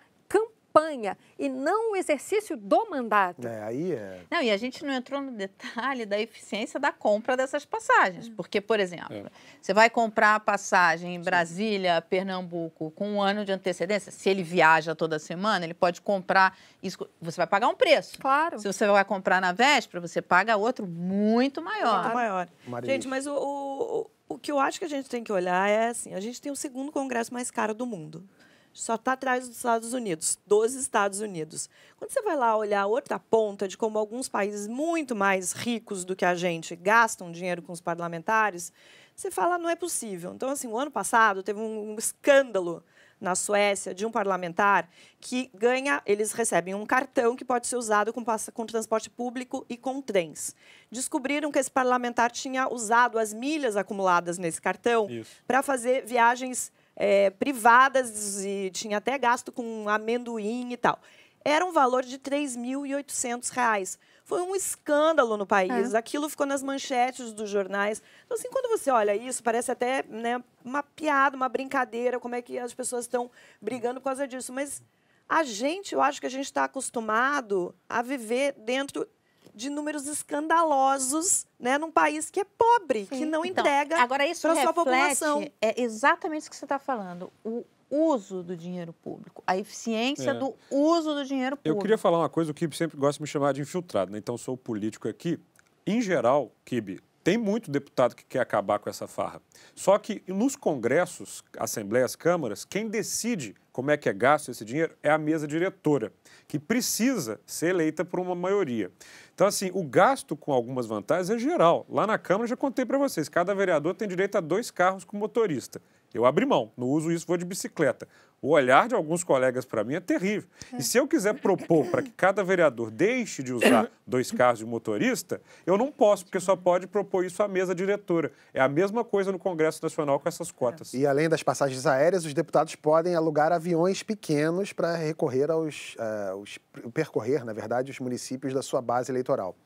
campanha e não o exercício do mandato. É, aí é. Não, e a gente não entrou no detalhe da eficiência da compra dessas passagens. Porque, por exemplo, você vai comprar a passagem em Brasília, Pernambuco, com um ano de antecedência. Se ele viaja toda semana, ele pode comprar isso. Você vai pagar um preço. Claro. Se você vai comprar na véspera, você paga outro muito maior. Muito maior. Maria Gente, mas o, o, o que eu acho que a gente tem que olhar é assim: a gente tem o segundo congresso mais caro do mundo. Só está atrás dos Estados Unidos, dos Estados Unidos. Quando você vai lá olhar outra ponta de como alguns países muito mais ricos do que a gente gastam dinheiro com os parlamentares, você fala, não é possível. Então, assim, o ano passado teve um escândalo na Suécia de um parlamentar que ganha, eles recebem um cartão que pode ser usado com, com transporte público e com trens. Descobriram que esse parlamentar tinha usado as milhas acumuladas nesse cartão para fazer viagens eh, privadas e tinha até gasto com amendoim e tal. Era um valor de 3.800 reais. Foi um escândalo no país. Aquilo ficou nas manchetes dos jornais. Então, assim, quando você olha isso, parece até né, uma piada, uma brincadeira, como é que as pessoas estão brigando por causa disso. Mas a gente, eu acho que a gente está acostumado a viver dentro de números escandalosos, né, num país que é pobre, que não Então, entrega agora isso para sua população. É exatamente isso que você está falando. O uso do dinheiro público, a eficiência É. do uso do dinheiro Eu público. queria falar uma coisa, o Kibe sempre gosta de me chamar de infiltrado, né? Então sou político aqui. Em geral, Kibe, tem muito deputado que quer acabar com essa farra. Só que nos congressos, assembleias, câmaras, quem decide como é que é gasto esse dinheiro é a mesa diretora, que precisa ser eleita por uma maioria. Então, assim, o gasto com algumas vantagens é geral. Lá na Câmara, já contei para vocês, cada vereador tem direito a dois carros com motorista. Eu abri mão, não uso isso, vou de bicicleta. O olhar de alguns colegas para mim é terrível. E se eu quiser propor para que cada vereador deixe de usar [coughs] dois carros de motorista, eu não posso, porque só pode propor isso à mesa diretora. É a mesma coisa no Congresso Nacional com essas cotas. E além das passagens aéreas, os deputados podem alugar aviões pequenos para recorrer aos, os- percorrer, na verdade, os municípios da sua base eleitoral.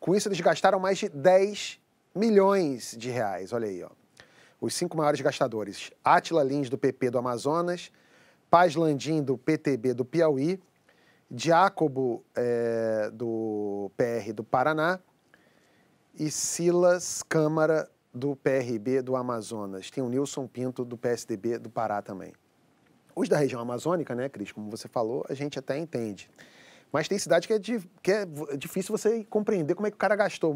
Com isso, eles gastaram mais de 10 milhões de reais. Olha aí, ó. Os cinco maiores gastadores: Atila Lins, do PP do Amazonas, Paz Landim, do PTB do Piauí, Diácobo, é, do PR do Paraná, e Silas Câmara, do PRB do Amazonas. Tem o Nilson Pinto, do PSDB do Pará também. Os da região amazônica, né, Cris, como você falou, a gente até entende. Mas tem cidade que é, de, que é difícil você compreender como é que o cara gastou.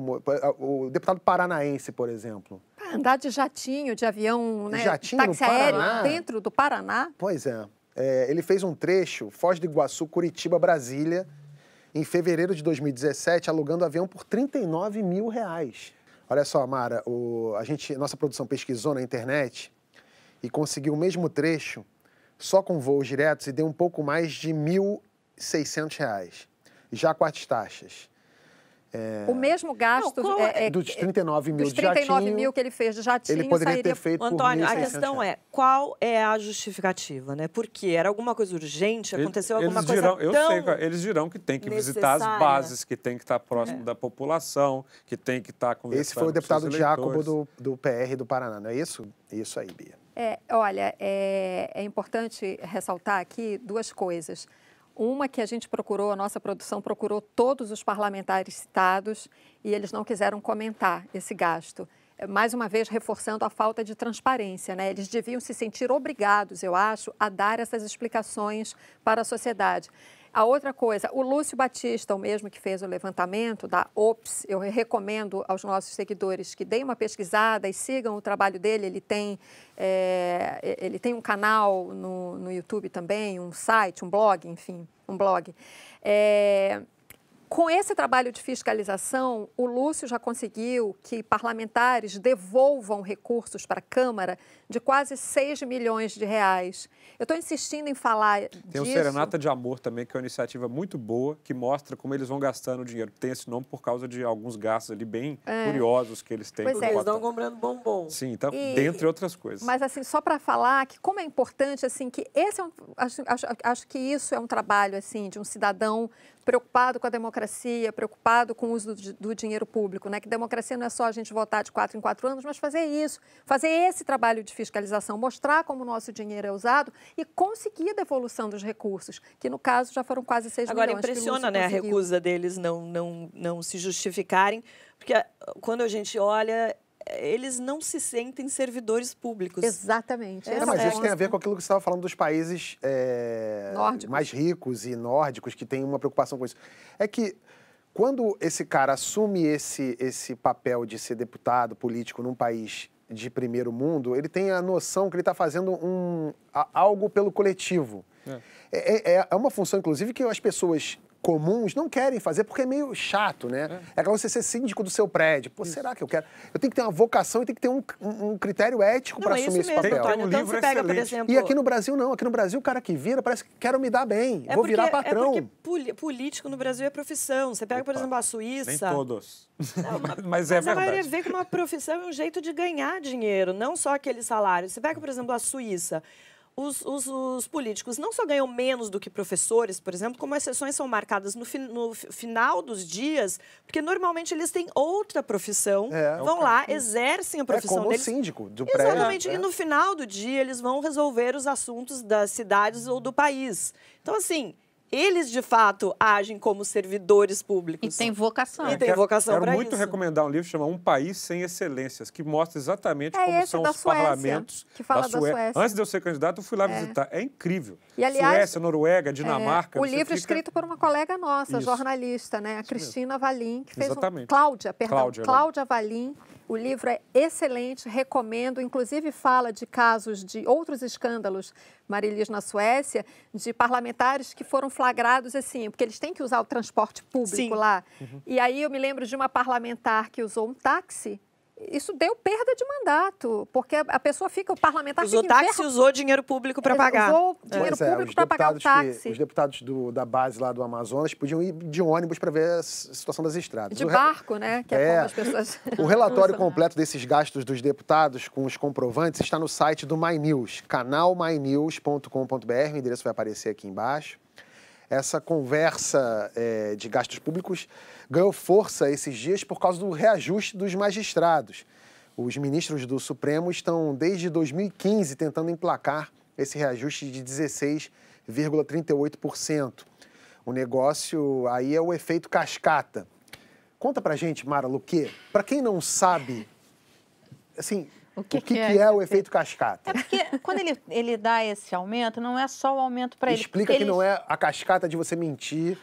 O deputado paranaense, por exemplo. Andar de jatinho, de avião, né? Jatinho táxi aéreo Paraná. dentro do Paraná. Pois é. É. Ele fez um trecho, Foz do Iguaçu, Curitiba, Brasília, em fevereiro de 2017, alugando avião por 39 mil reais. Olha só, Mara, o, a gente, nossa produção pesquisou na internet e conseguiu o mesmo trecho só com voos diretos e deu um pouco mais de 1.600 reais, já com as taxas. O mesmo gasto Não, qual é, é, Dos 39 mil dos de 39 jatinho, mil que ele fez de jatinho, ele poderia sairia ter feito Antônio, por a 1.600 questão é qual é a justificativa, né? Porque era alguma coisa urgente, aconteceu alguma eles coisa dirão, Eu sei, eles dirão que tem que visitar as necessária. bases, que tem que estar próximo da população, que tem que estar conversando Esse foi o deputado eleitores. do, do PR do Paraná, não é isso? Isso aí, Bia. É, olha, é, é importante ressaltar aqui duas coisas. Uma que a gente procurou, a nossa produção procurou todos os parlamentares citados e eles não quiseram comentar esse gasto. É, Mais uma vez, reforçando a falta de transparência. Né? Eles deviam se sentir obrigados, eu acho, a dar essas explicações para a sociedade. A outra coisa, o Lúcio Batista, o mesmo que fez o levantamento da OPS, eu recomendo aos nossos seguidores que deem uma pesquisada e sigam o trabalho dele. Ele tem, é, ele tem um canal no, no YouTube também, um site, um blog, enfim, um blog. É, com esse trabalho de fiscalização, o Lúcio já conseguiu que parlamentares devolvam recursos para a Câmara de quase 6 milhões de reais. Eu estou insistindo em falar Tem o disso. Serenata de Amor também, que é uma iniciativa muito boa, que mostra como eles vão gastando o dinheiro. Tem esse nome por causa de alguns gastos ali bem curiosos que eles têm. Pois é. Eles estão comprando bombom. Sim, então, E- dentre outras coisas. Mas assim, só para falar que como é importante assim que esse é um, acho, acho, acho que isso é um trabalho assim de um cidadão preocupado com a democracia, preocupado com o uso do, do dinheiro público, né? Que democracia não é só a gente votar de quatro em quatro anos, mas fazer isso, fazer esse trabalho de fiscalização, mostrar como o nosso dinheiro é usado e conseguir a devolução dos recursos, que no caso já foram quase 6 Agora, milhões. o impressiona, né, a recusa deles não, não, não se justificarem, porque ah, quando a gente olha, eles não se sentem servidores públicos. Exatamente. É, É, mas é isso tem a ver com aquilo que você estava falando dos países é, mais ricos e nórdicos que têm uma preocupação com isso. É que quando esse cara assume esse, esse papel de ser deputado político num país de primeiro mundo, ele tem a noção que ele está fazendo um, a- algo pelo coletivo. É. É, é uma função, inclusive, que as pessoas comuns não querem fazer porque é meio chato, né? É, aquela você ser síndico do seu prédio. Pô, será que eu quero? Eu tenho que ter uma vocação e tem que ter um, um- um critério ético Não, para é isso assumir esse mesmo, papel. Antônio. um Então, livro pega, por exemplo... E aqui no Brasil, não. Aqui no Brasil, o cara que vira parece que quero me dar bem. É vou porque, virar É patrão. porque poli- político no Brasil é profissão. Você pega, por Opa, exemplo, a Nem Suíça. todos. [laughs] mas é Mas a maioria verdade. vê que uma profissão é um jeito de ganhar dinheiro, não só aquele salário. Você pega, por exemplo, a Suíça. Os, os- os políticos não só ganham menos do que professores, por exemplo, como as sessões são marcadas no, fi- no fi- final dos dias, porque normalmente eles têm outra profissão, É. vão lá, exercem a É profissão como o deles. síndico do prédio. Exatamente. né? E no final do dia, eles vão resolver os assuntos das cidades ou do país. Então, assim, eles de fato agem como servidores E públicos. tem vocação. E tem Quero- vocação Quero pra muito isso. recomendar um livro que chama Um País Sem Excelências, que mostra exatamente É como esse são da os Suécia, parlamentos que fala da da Sué- Suécia. Antes de eu ser candidato, eu fui lá visitar. É incrível. E, aliás, Suécia, Noruega, É, Dinamarca. o você livro fica- escrito por uma colega nossa, Isso. jornalista, né? A Cristina Valim, que fez um... Exatamente. Cláudia, perdão. Cláudia Cláudia Valim. O livro é excelente, recomendo. Inclusive fala de casos de outros escândalos, Marilis, na Suécia, de parlamentares que foram flagrados assim, porque eles têm que usar o transporte público Sim. lá. Uhum. E aí eu me lembro de uma parlamentar que usou um táxi. Isso deu perda de mandato, porque a- pessoa fica, o parlamentar Usou fica táxi, envergonhado. usou dinheiro público para pagar. Usou dinheiro é, público os para pagar o deputados que- táxi. os deputados do- da base lá do Amazonas podiam ir de ônibus para ver a situação das estradas. De O re- barco, né? Que é, É. como as pessoas. [laughs] O relatório né? completo desses gastos dos deputados com os comprovantes está no site do My News, canalmynews.com.br, o endereço vai aparecer aqui embaixo. essa conversa é, de gastos públicos ganhou força esses dias por causa do reajuste dos magistrados. Os ministros do Supremo estão desde 2015 tentando emplacar esse reajuste de 16,38%. O negócio aí é o efeito cascata. Conta pra gente, Mara Luque, para quem não sabe, assim, o que, o que, que é, é, o efeito cascata? É porque quando ele, ele dá esse aumento, não é só o aumento para ele. Explica que não é a cascata de você mentir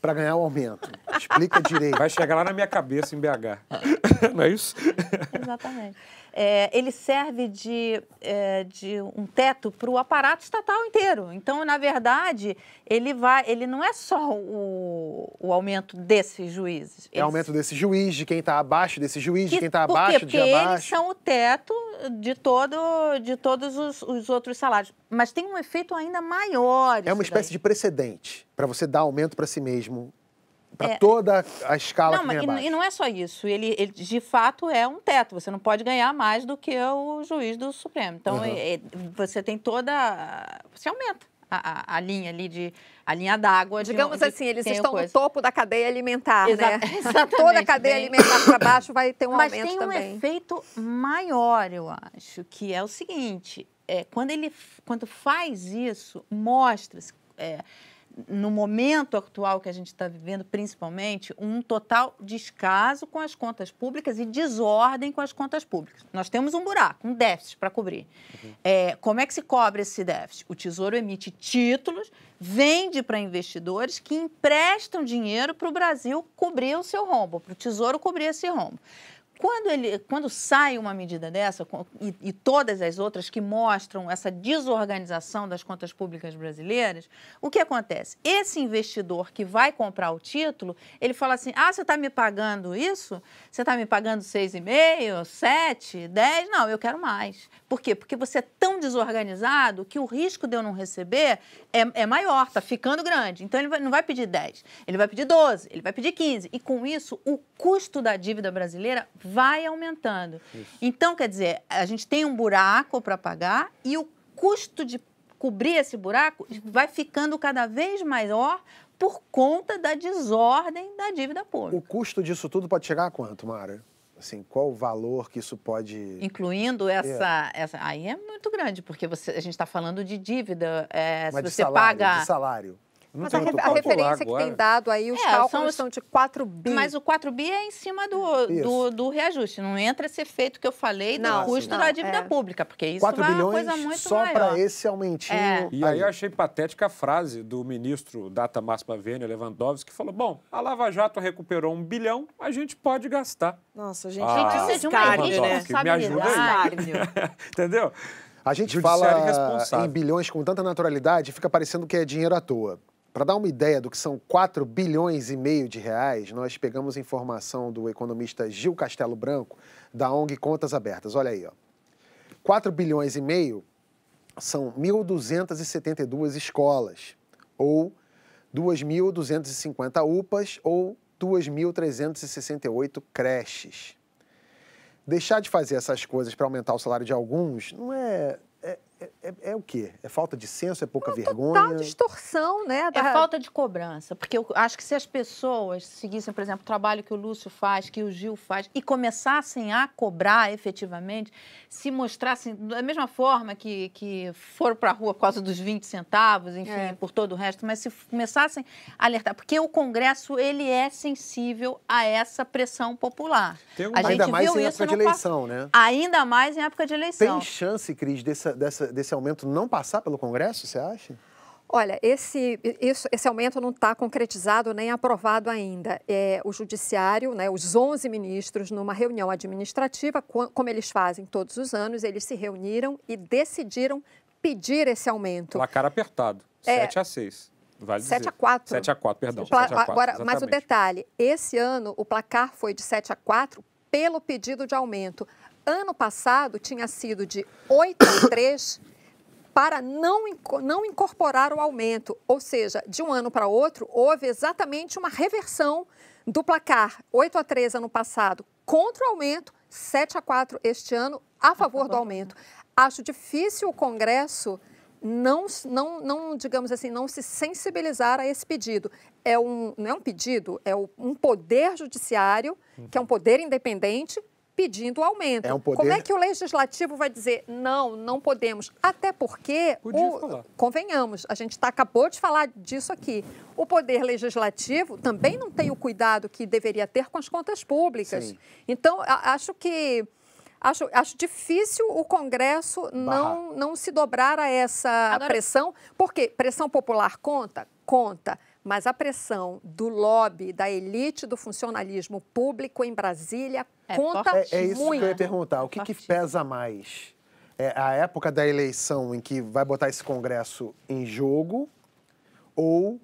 para ganhar o aumento. Explica direito. Vai chegar lá na minha cabeça em BH. [laughs] não é isso? Exatamente é, ele serve de, é, de um teto para o aparato estatal inteiro. Então, na verdade, ele vai, ele não é só o, o aumento desses juízes. É o aumento desse juiz, de quem está abaixo desse juiz, que, de quem está abaixo Porque de abaixo. eles são o teto de, todo, de todos os, os outros salários. Mas tem um efeito ainda maior. É uma espécie daí. de precedente para você dar aumento para si mesmo para é, toda a escala não, que vem mas, E não é só isso. Ele, ele, de fato, é um teto. Você não pode ganhar mais do que o juiz do Supremo. Então, uhum. é, você tem toda... Você aumenta a, a, a linha ali de... A linha d'água. Digamos de, assim, eles estão coisa. no topo da cadeia alimentar, Exa né? [laughs] Exatamente. Toda a cadeia bem. alimentar para baixo vai ter um mas aumento também. Mas tem um efeito maior, eu acho, que é o seguinte. É, quando ele quando faz isso, mostra... É, no momento atual que a gente está vivendo, principalmente, um total descaso com as contas públicas e desordem com as contas públicas. Nós temos um buraco, um déficit para cobrir. Uhum. É, como é que se cobre esse déficit? O Tesouro emite títulos, vende para investidores que emprestam dinheiro para o Brasil cobrir o seu rombo, para o Tesouro cobrir esse rombo. Quando, ele, quando sai uma medida dessa, e, e, todas as outras que mostram essa desorganização das contas públicas brasileiras, o que acontece? Esse investidor que vai comprar o título, ele fala assim: ah, você está me pagando isso? Você está me pagando 6,5, 7, 10? Não, eu quero mais. Por quê? Porque você é tão desorganizado que o risco de eu não receber é, é maior, está ficando grande. Então ele vai, não vai pedir 10, ele vai pedir 12, ele vai pedir 15. E com isso, o custo da dívida brasileira vai aumentando. Isso. Então, quer dizer, a gente tem um buraco para pagar e o custo de cobrir esse buraco vai ficando cada vez maior por conta da desordem da dívida pública. O custo disso tudo pode chegar a quanto, Mara? Assim, qual o valor que isso pode. Incluindo essa. É. essa aí é muito grande, porque você, a gente está falando de dívida. É, Mas se você salário, paga. De salário. Mas a, a referência que tem dado aí, os é, cálculos são, de 4 bi. Mas o 4 bi é em cima do, do, do, reajuste. Não entra esse efeito que eu falei não, do custo não, da dívida é. pública, porque isso 4 é uma coisa muito só para esse aumentinho. É. E aí eu achei patética a frase do ministro Data Máxima Vênia Lewandowski, que falou, bom, a Lava Jato recuperou um bilhão, a gente pode gastar. Nossa, gente, ah, gente, isso é de uma né? Me ajuda aí. [laughs] Entendeu? A gente fala em bilhões com tanta naturalidade, fica parecendo que é dinheiro à toa. Para dar uma ideia do que são 4 bilhões e meio de reais, nós pegamos informação do economista Gil Castelo Branco, da ONG Contas Abertas. Olha aí, ó. 4 bilhões e meio são 1.272 escolas, ou 2.250 UPAs, ou 2.368 creches. Deixar de fazer essas coisas para aumentar o salário de alguns não é é, é, é, é, o quê? É falta de senso? É pouca Uma vergonha? Total distorção, né? Da... É falta de cobrança. Porque eu acho que se as pessoas seguissem, por exemplo, o trabalho que o Lúcio faz, que o Gil faz, e começassem a cobrar efetivamente, se mostrassem da mesma forma que, que foram para a rua por causa dos 20 centavos, enfim, é. por todo o resto, mas se começassem a alertar. Porque o Congresso, ele é sensível a essa pressão popular. Um... A Ainda mais em época de eleição, né? Ainda mais em época de eleição. Tem chance, Cris, desse, dessa, desse aumento não passar pelo Congresso, você acha? Olha, esse, isso, esse aumento não está concretizado nem aprovado ainda. É, o Judiciário, né, os 11 ministros, numa reunião administrativa, como eles fazem todos os anos, eles se reuniram e decidiram pedir esse aumento. Placar apertado, é, 7 a 6. Vale 7 dizer. a 4. 7 a 4, perdão. Pla 7 a 4, agora, mas o detalhe, esse ano o placar foi de 7 a 4 pelo pedido de aumento. Ano passado tinha sido de 8 a 3 para não, não incorporar o aumento. Ou seja, de um ano para outro, houve exatamente uma reversão do placar. 8 a 3 ano passado contra o aumento, 7 a 4 este ano a favor do aumento. Acho difícil o Congresso não, não, não, digamos assim, não se sensibilizar a esse pedido. É um, não é um pedido, é um poder judiciário, que é um poder independente, pedindo aumento. É um poder... Como é que o legislativo vai dizer não, não podemos? Até porque, o, convenhamos, a gente tá, acabou de falar disso aqui. O poder legislativo também não tem o cuidado que deveria ter com as contas públicas. Sim. Então, acho que Acho, acho difícil o Congresso não, não se dobrar a essa Agora... pressão, porque pressão popular conta? Conta. Mas a pressão do lobby, da elite do funcionalismo público em Brasília é conta muito. É, é isso muito. que eu ia perguntar. O que, que pesa mais? É a época da eleição em que vai botar esse Congresso em jogo ou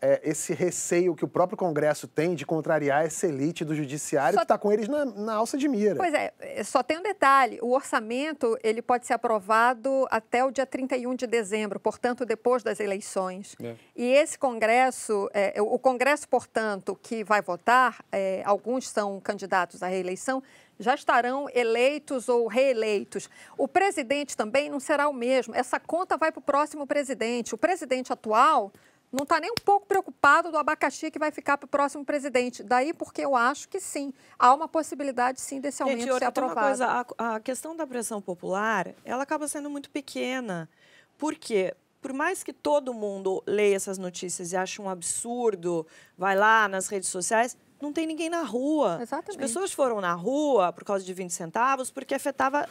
é, esse receio que o próprio Congresso tem de contrariar essa elite do judiciário só... que está com eles na, na, alça de mira. Pois é, é, só tem um detalhe, o orçamento ele pode ser aprovado até o dia 31 de dezembro, portanto, depois das eleições. É. E esse Congresso, é, o Congresso, portanto, que vai votar, é, alguns são candidatos à reeleição, já estarão eleitos ou reeleitos. O presidente também não será o mesmo. Essa conta vai para o próximo presidente. O presidente atual não está nem um pouco preocupado do abacaxi que vai ficar para o próximo presidente. Daí porque eu acho que sim, há uma possibilidade sim desse aumento Gente, ser aprovado. Uma coisa, a, a questão da pressão popular, ela acaba sendo muito pequena. Por quê? Por mais que todo mundo leia essas notícias e ache um absurdo, vai lá nas redes sociais, não tem ninguém na rua. Exatamente. As pessoas foram na rua por causa de 20 centavos porque afetava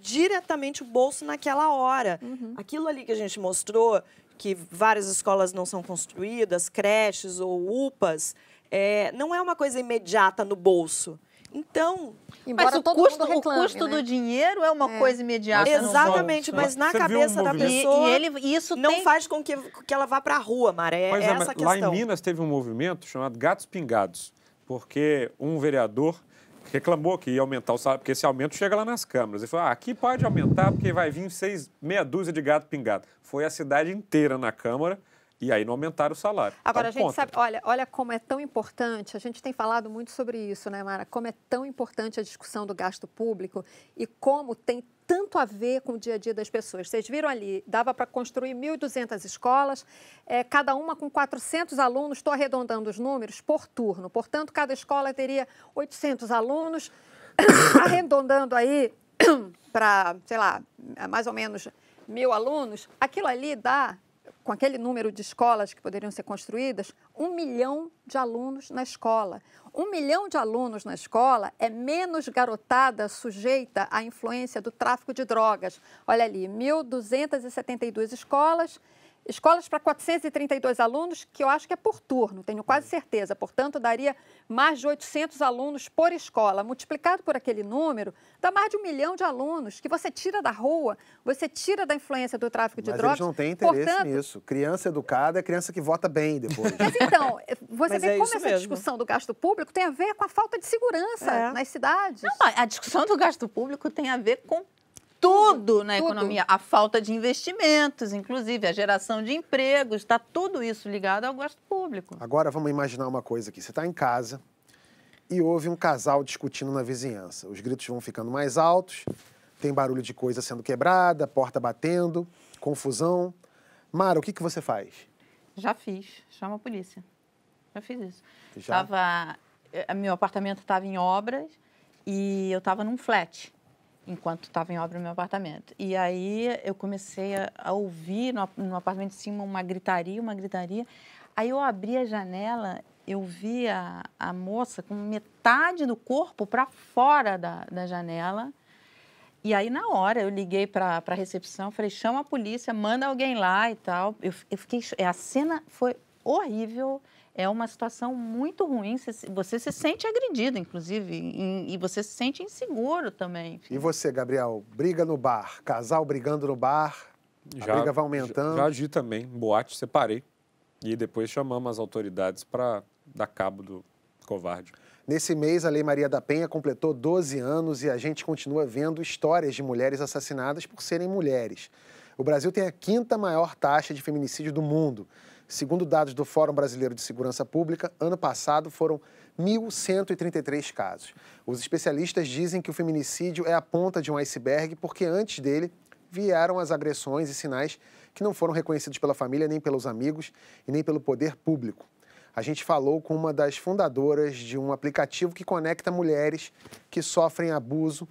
diretamente o bolso naquela hora. Uhum. Aquilo ali que a gente mostrou que várias escolas não são construídas, creches ou UPAs, é, não é uma coisa imediata no bolso. Então, Embora mas o custo, reclame, o custo né? do dinheiro é uma é. coisa imediata. Exatamente, mas na Você cabeça um da pessoa, e, e ele, isso não tem... faz com que, que ela vá para a rua, Maré. É, é essa a questão. Lá em Minas teve um movimento chamado Gatos Pingados, porque um vereador reclamou que ia aumentar o salário, porque esse aumento chega lá nas câmaras. Ele falou: ah, aqui pode aumentar porque vai vir seis, meia dúzia de gato pingado. Foi a cidade inteira na Câmara. E aí não aumentaram o salário. Agora, então, a gente contra. sabe, olha, olha como é tão importante, a gente tem falado muito sobre isso, né, Mara? Como é tão importante a discussão do gasto público e como tem tanto a ver com o dia a dia das pessoas. Vocês viram ali, dava para construir 1.200 escolas, é, cada uma com 400 alunos, estou arredondando os números, por turno. Portanto, cada escola teria 800 alunos, [coughs] arredondando aí [coughs] para, sei lá, mais ou menos mil alunos. Aquilo ali dá com aquele número de escolas que poderiam ser construídas, um milhão de alunos na escola. Um milhão de alunos na escola é menos garotada sujeita à influência do tráfico de drogas. Olha ali, 1.272 escolas escolas para 432 alunos, que eu acho que é por turno, tenho quase certeza. Portanto, daria mais de 800 alunos por escola. Multiplicado por aquele número, dá mais de um milhão de alunos que você tira da rua, você tira da influência do tráfico de Mas drogas. Mas não têm interesse Portanto, nisso. Criança educada é criança que vota bem depois. Mas então, [laughs] você Mas vê é como essa mesmo. discussão do gasto público tem a ver com a falta de segurança é. nas cidades. Não, a discussão do gasto público tem a ver com tudo na tudo. economia. A falta de investimentos, inclusive, a geração de empregos, está tudo isso ligado ao gasto público. Agora vamos imaginar uma coisa aqui. Você está em casa e houve um casal discutindo na vizinhança. Os gritos vão ficando mais altos, tem barulho de coisa sendo quebrada, porta batendo, confusão. Mara, o que, que você faz? Já fiz. Chama a polícia. Já fiz isso. Já? Tava, eh, meu apartamento estava em obras e eu estava num flat enquanto estava em obra no meu apartamento. E aí eu comecei a, a ouvir no, no, apartamento de cima uma gritaria, uma gritaria. Aí eu abri a janela, eu vi a, a moça com metade do corpo para fora da, da janela. E aí, na hora, eu liguei para a recepção, falei, chama a polícia, manda alguém lá e tal. Eu, eu fiquei... A cena foi horrível é uma situação muito ruim. Você se sente agredido, inclusive, e você se sente inseguro também. E você, Gabriel, briga no bar, casal brigando no bar, já, a briga vai aumentando? Já, já agi também, boate, separei. E depois chamamos as autoridades para dar cabo do covarde. Nesse mês, a Lei Maria da Penha completou 12 anos e a gente continua vendo histórias de mulheres assassinadas por serem mulheres. O Brasil tem a quinta maior taxa de feminicídio do mundo. Segundo dados do Fórum Brasileiro de Segurança Pública, ano passado foram 1.133 casos. Os especialistas dizem que o feminicídio é a ponta de um iceberg porque antes dele vieram as agressões e sinais que não foram reconhecidos pela família, nem pelos amigos e nem pelo poder público. A gente falou com uma das fundadoras de um aplicativo que conecta mulheres que sofrem abuso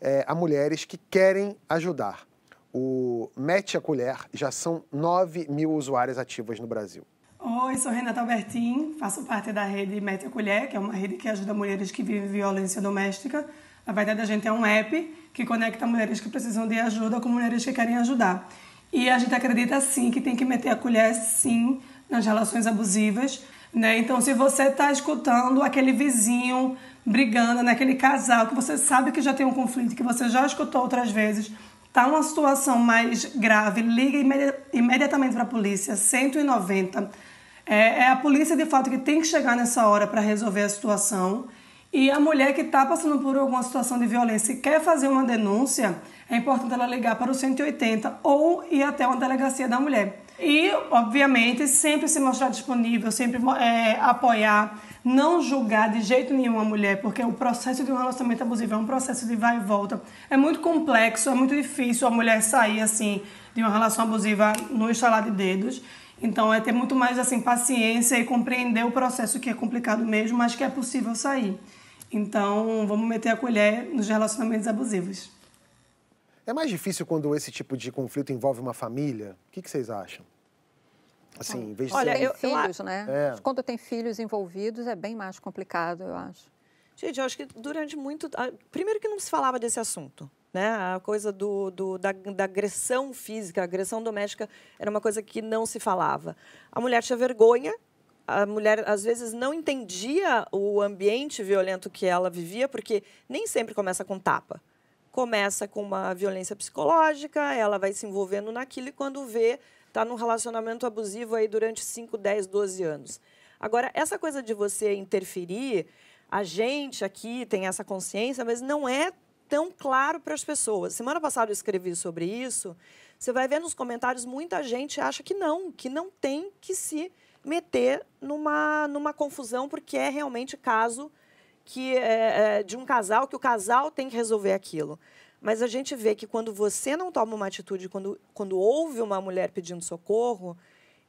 é, a mulheres que querem ajudar. O Mete a Colher já são 9 mil usuárias ativas no Brasil. Oi, sou Renata Albertin, faço parte da rede Mete a Colher, que é uma rede que ajuda mulheres que vivem violência doméstica. Na verdade, a gente é um app que conecta mulheres que precisam de ajuda com mulheres que querem ajudar. E a gente acredita sim que tem que meter a colher sim nas relações abusivas, né? Então, se você está escutando aquele vizinho brigando, naquele casal que você sabe que já tem um conflito, que você já escutou outras vezes, está uma situação mais grave, liga imedi imediatamente para a polícia, 190. É, é a polícia de fato que tem que chegar nessa hora para resolver a situação. E a mulher que está passando por alguma situação de violência e quer fazer uma denúncia, é importante ela ligar para o 180 ou ir até uma delegacia da mulher. E, obviamente, sempre se mostrar disponível, sempre é, apoiar, não julgar de jeito nenhum a mulher, porque o processo de um relacionamento abusivo é um processo de vai e volta. É muito complexo, é muito difícil a mulher sair assim de uma relação abusiva no estalar de dedos. Então, é ter muito mais assim paciência e compreender o processo que é complicado mesmo, mas que é possível sair. Então, vamos meter a colher nos relacionamentos abusivos. É mais difícil quando esse tipo de conflito envolve uma família? O que vocês acham? Assim, em vez de Olha, ser... eu, filhos, eu... né? É. Quando tem filhos envolvidos é bem mais complicado, eu acho. Gente, eu acho que durante muito... Primeiro que não se falava desse assunto, né? A coisa do, do da, da, agressão física, a agressão doméstica era uma coisa que não se falava. A mulher tinha vergonha a mulher às vezes não entendia o ambiente violento que ela vivia, porque nem sempre começa com tapa. Começa com uma violência psicológica, ela vai se envolvendo naquilo e quando vê, está num relacionamento abusivo aí durante 5, 10, 12 anos. Agora, essa coisa de você interferir, a gente aqui tem essa consciência, mas não é tão claro para as pessoas. Semana passada eu escrevi sobre isso. Você vai ver nos comentários, muita gente acha que não, que não tem que se meter numa, numa confusão, porque é realmente caso que é, é, de um casal, que o casal tem que resolver aquilo. Mas a gente vê que quando você não toma uma atitude, quando, quando houve uma mulher pedindo socorro,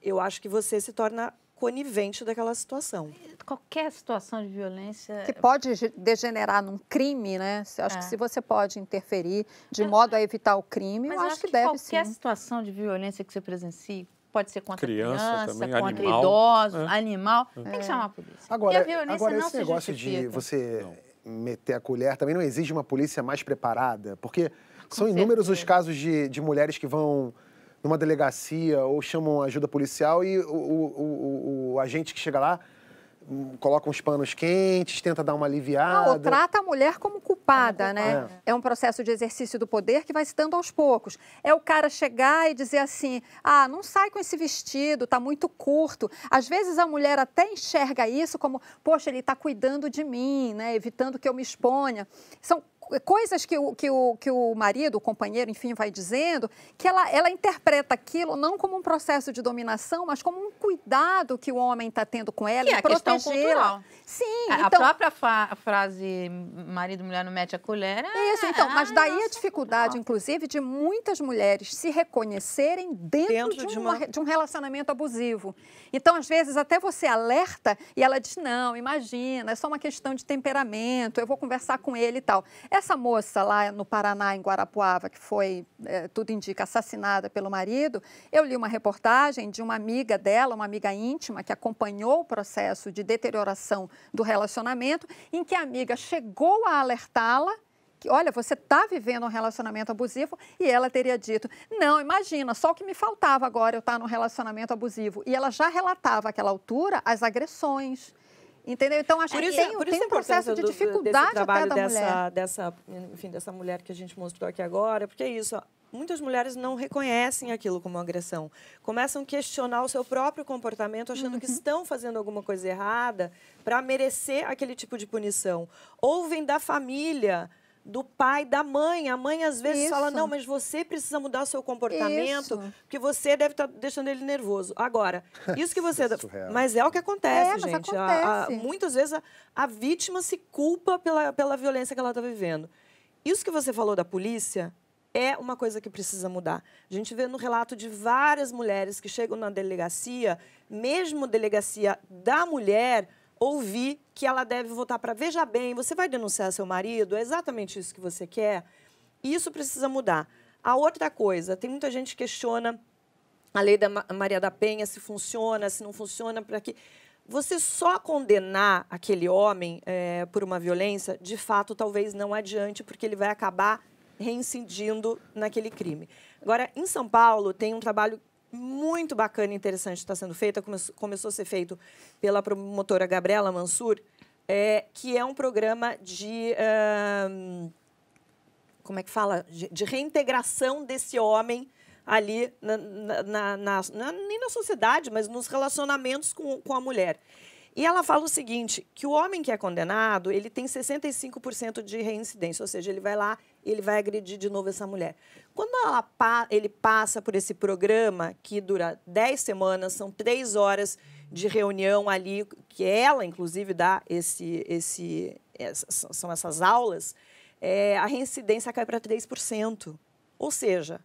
eu acho que você se torna conivente daquela situação. Qualquer situação de violência. Que pode degenerar num crime, né? Eu acho é. que se você pode interferir de modo a evitar o crime, eu acho, acho que, que deve qualquer sim. Qualquer situação de violência que você presencie, pode ser contra criança, criança também, contra animal. idosos, é. animal. É. Tem que chamar a polícia. Agora, a agora esse negócio de você não. Meter a colher também não exige uma polícia mais preparada? Porque Com são inúmeros certeza. os casos de, de mulheres que vão numa delegacia ou chamam ajuda policial e o, o, o, o agente que chega lá coloca uns panos quentes, tenta dar uma aliviada. Não, trata a mulher como culpada, como né? É. é. um processo de exercício do poder que vai se dando aos poucos. É o cara chegar e dizer assim: ah, não sai com esse vestido, tá muito curto. Às vezes a mulher até enxerga isso como, poxa, ele está cuidando de mim, né? Evitando que eu me exponha. São coisas que o, que, o, que o marido, o companheiro, enfim, vai dizendo, que ela, ela interpreta aquilo não como um processo de dominação, mas como um cuidado que o homem está tendo com ela que e é protegê-la. Sim. A, então, a própria frase marido e mulher não mete a colher. É, isso, então. Mas daí a dificuldade, inclusive, de muitas mulheres se reconhecerem dentro, dentro de, uma... de um relacionamento abusivo. Então, às vezes, até você alerta e ela diz: não, imagina, é só uma questão de temperamento, eu vou conversar com ele e tal. Essa moça lá no Paraná, em Guarapuava, que foi, é, tudo indica, assassinada pelo marido, eu li uma reportagem de uma amiga dela, uma amiga íntima, que acompanhou o processo de deterioração do relacionamento, em que a amiga chegou a alertá-la que, olha, você está vivendo um relacionamento abusivo e ela teria dito, não, imagina, só o que me faltava agora eu estar tá num relacionamento abusivo. E ela já relatava àquela altura as agressões. Entendeu? Então, acho por que tem, tem um processo de dificuldade do, até da dessa, mulher. Dessa, enfim, dessa mulher que a gente mostrou aqui agora, porque é isso, muitas mulheres não reconhecem aquilo como agressão. Começam a questionar o seu próprio comportamento, achando uhum. que estão fazendo alguma coisa errada para merecer aquele tipo de punição. Ou vem da família do pai, da mãe. A mãe às vezes Isso. fala: não, mas você precisa mudar o seu comportamento, isso. porque você deve estar tá deixando ele nervoso. Agora, [laughs] isso que você. é mas é o que acontece, é, gente. Acontece. A, a, muitas vezes a, a, vítima se culpa pela, pela violência que ela está vivendo. Isso que você falou da polícia é uma coisa que precisa mudar. A gente vê no relato de várias mulheres que chegam na delegacia, mesmo delegacia da mulher, ouvir que ela deve voltar para veja bem, você vai denunciar seu marido, é exatamente isso que você quer. Isso precisa mudar. A outra coisa, tem muita gente que questiona a lei da Maria da Penha se funciona, se não funciona, para que você só condenar aquele homem é, por uma violência, de fato, talvez não adiante, porque ele vai acabar reincidindo naquele crime. Agora, em São Paulo, tem um trabalho muito bacana e interessante está sendo feito, começou a ser feito pela promotora Gabriela Mansur, é, que é um programa de. Uh, como é que fala? De, de reintegração desse homem ali, na, na, na, na, nem na sociedade, mas nos relacionamentos com, com a mulher. E ela fala o seguinte, que o homem que é condenado, ele tem 65% de reincidência, ou seja, ele vai lá ele vai agredir de novo essa mulher. Quando ela, ele passa por esse programa, que dura 10 semanas, são três horas de reunião ali, que ela, inclusive, dá esse, esse, essas, são essas aulas, é, a reincidência cai para 3%. Ou seja,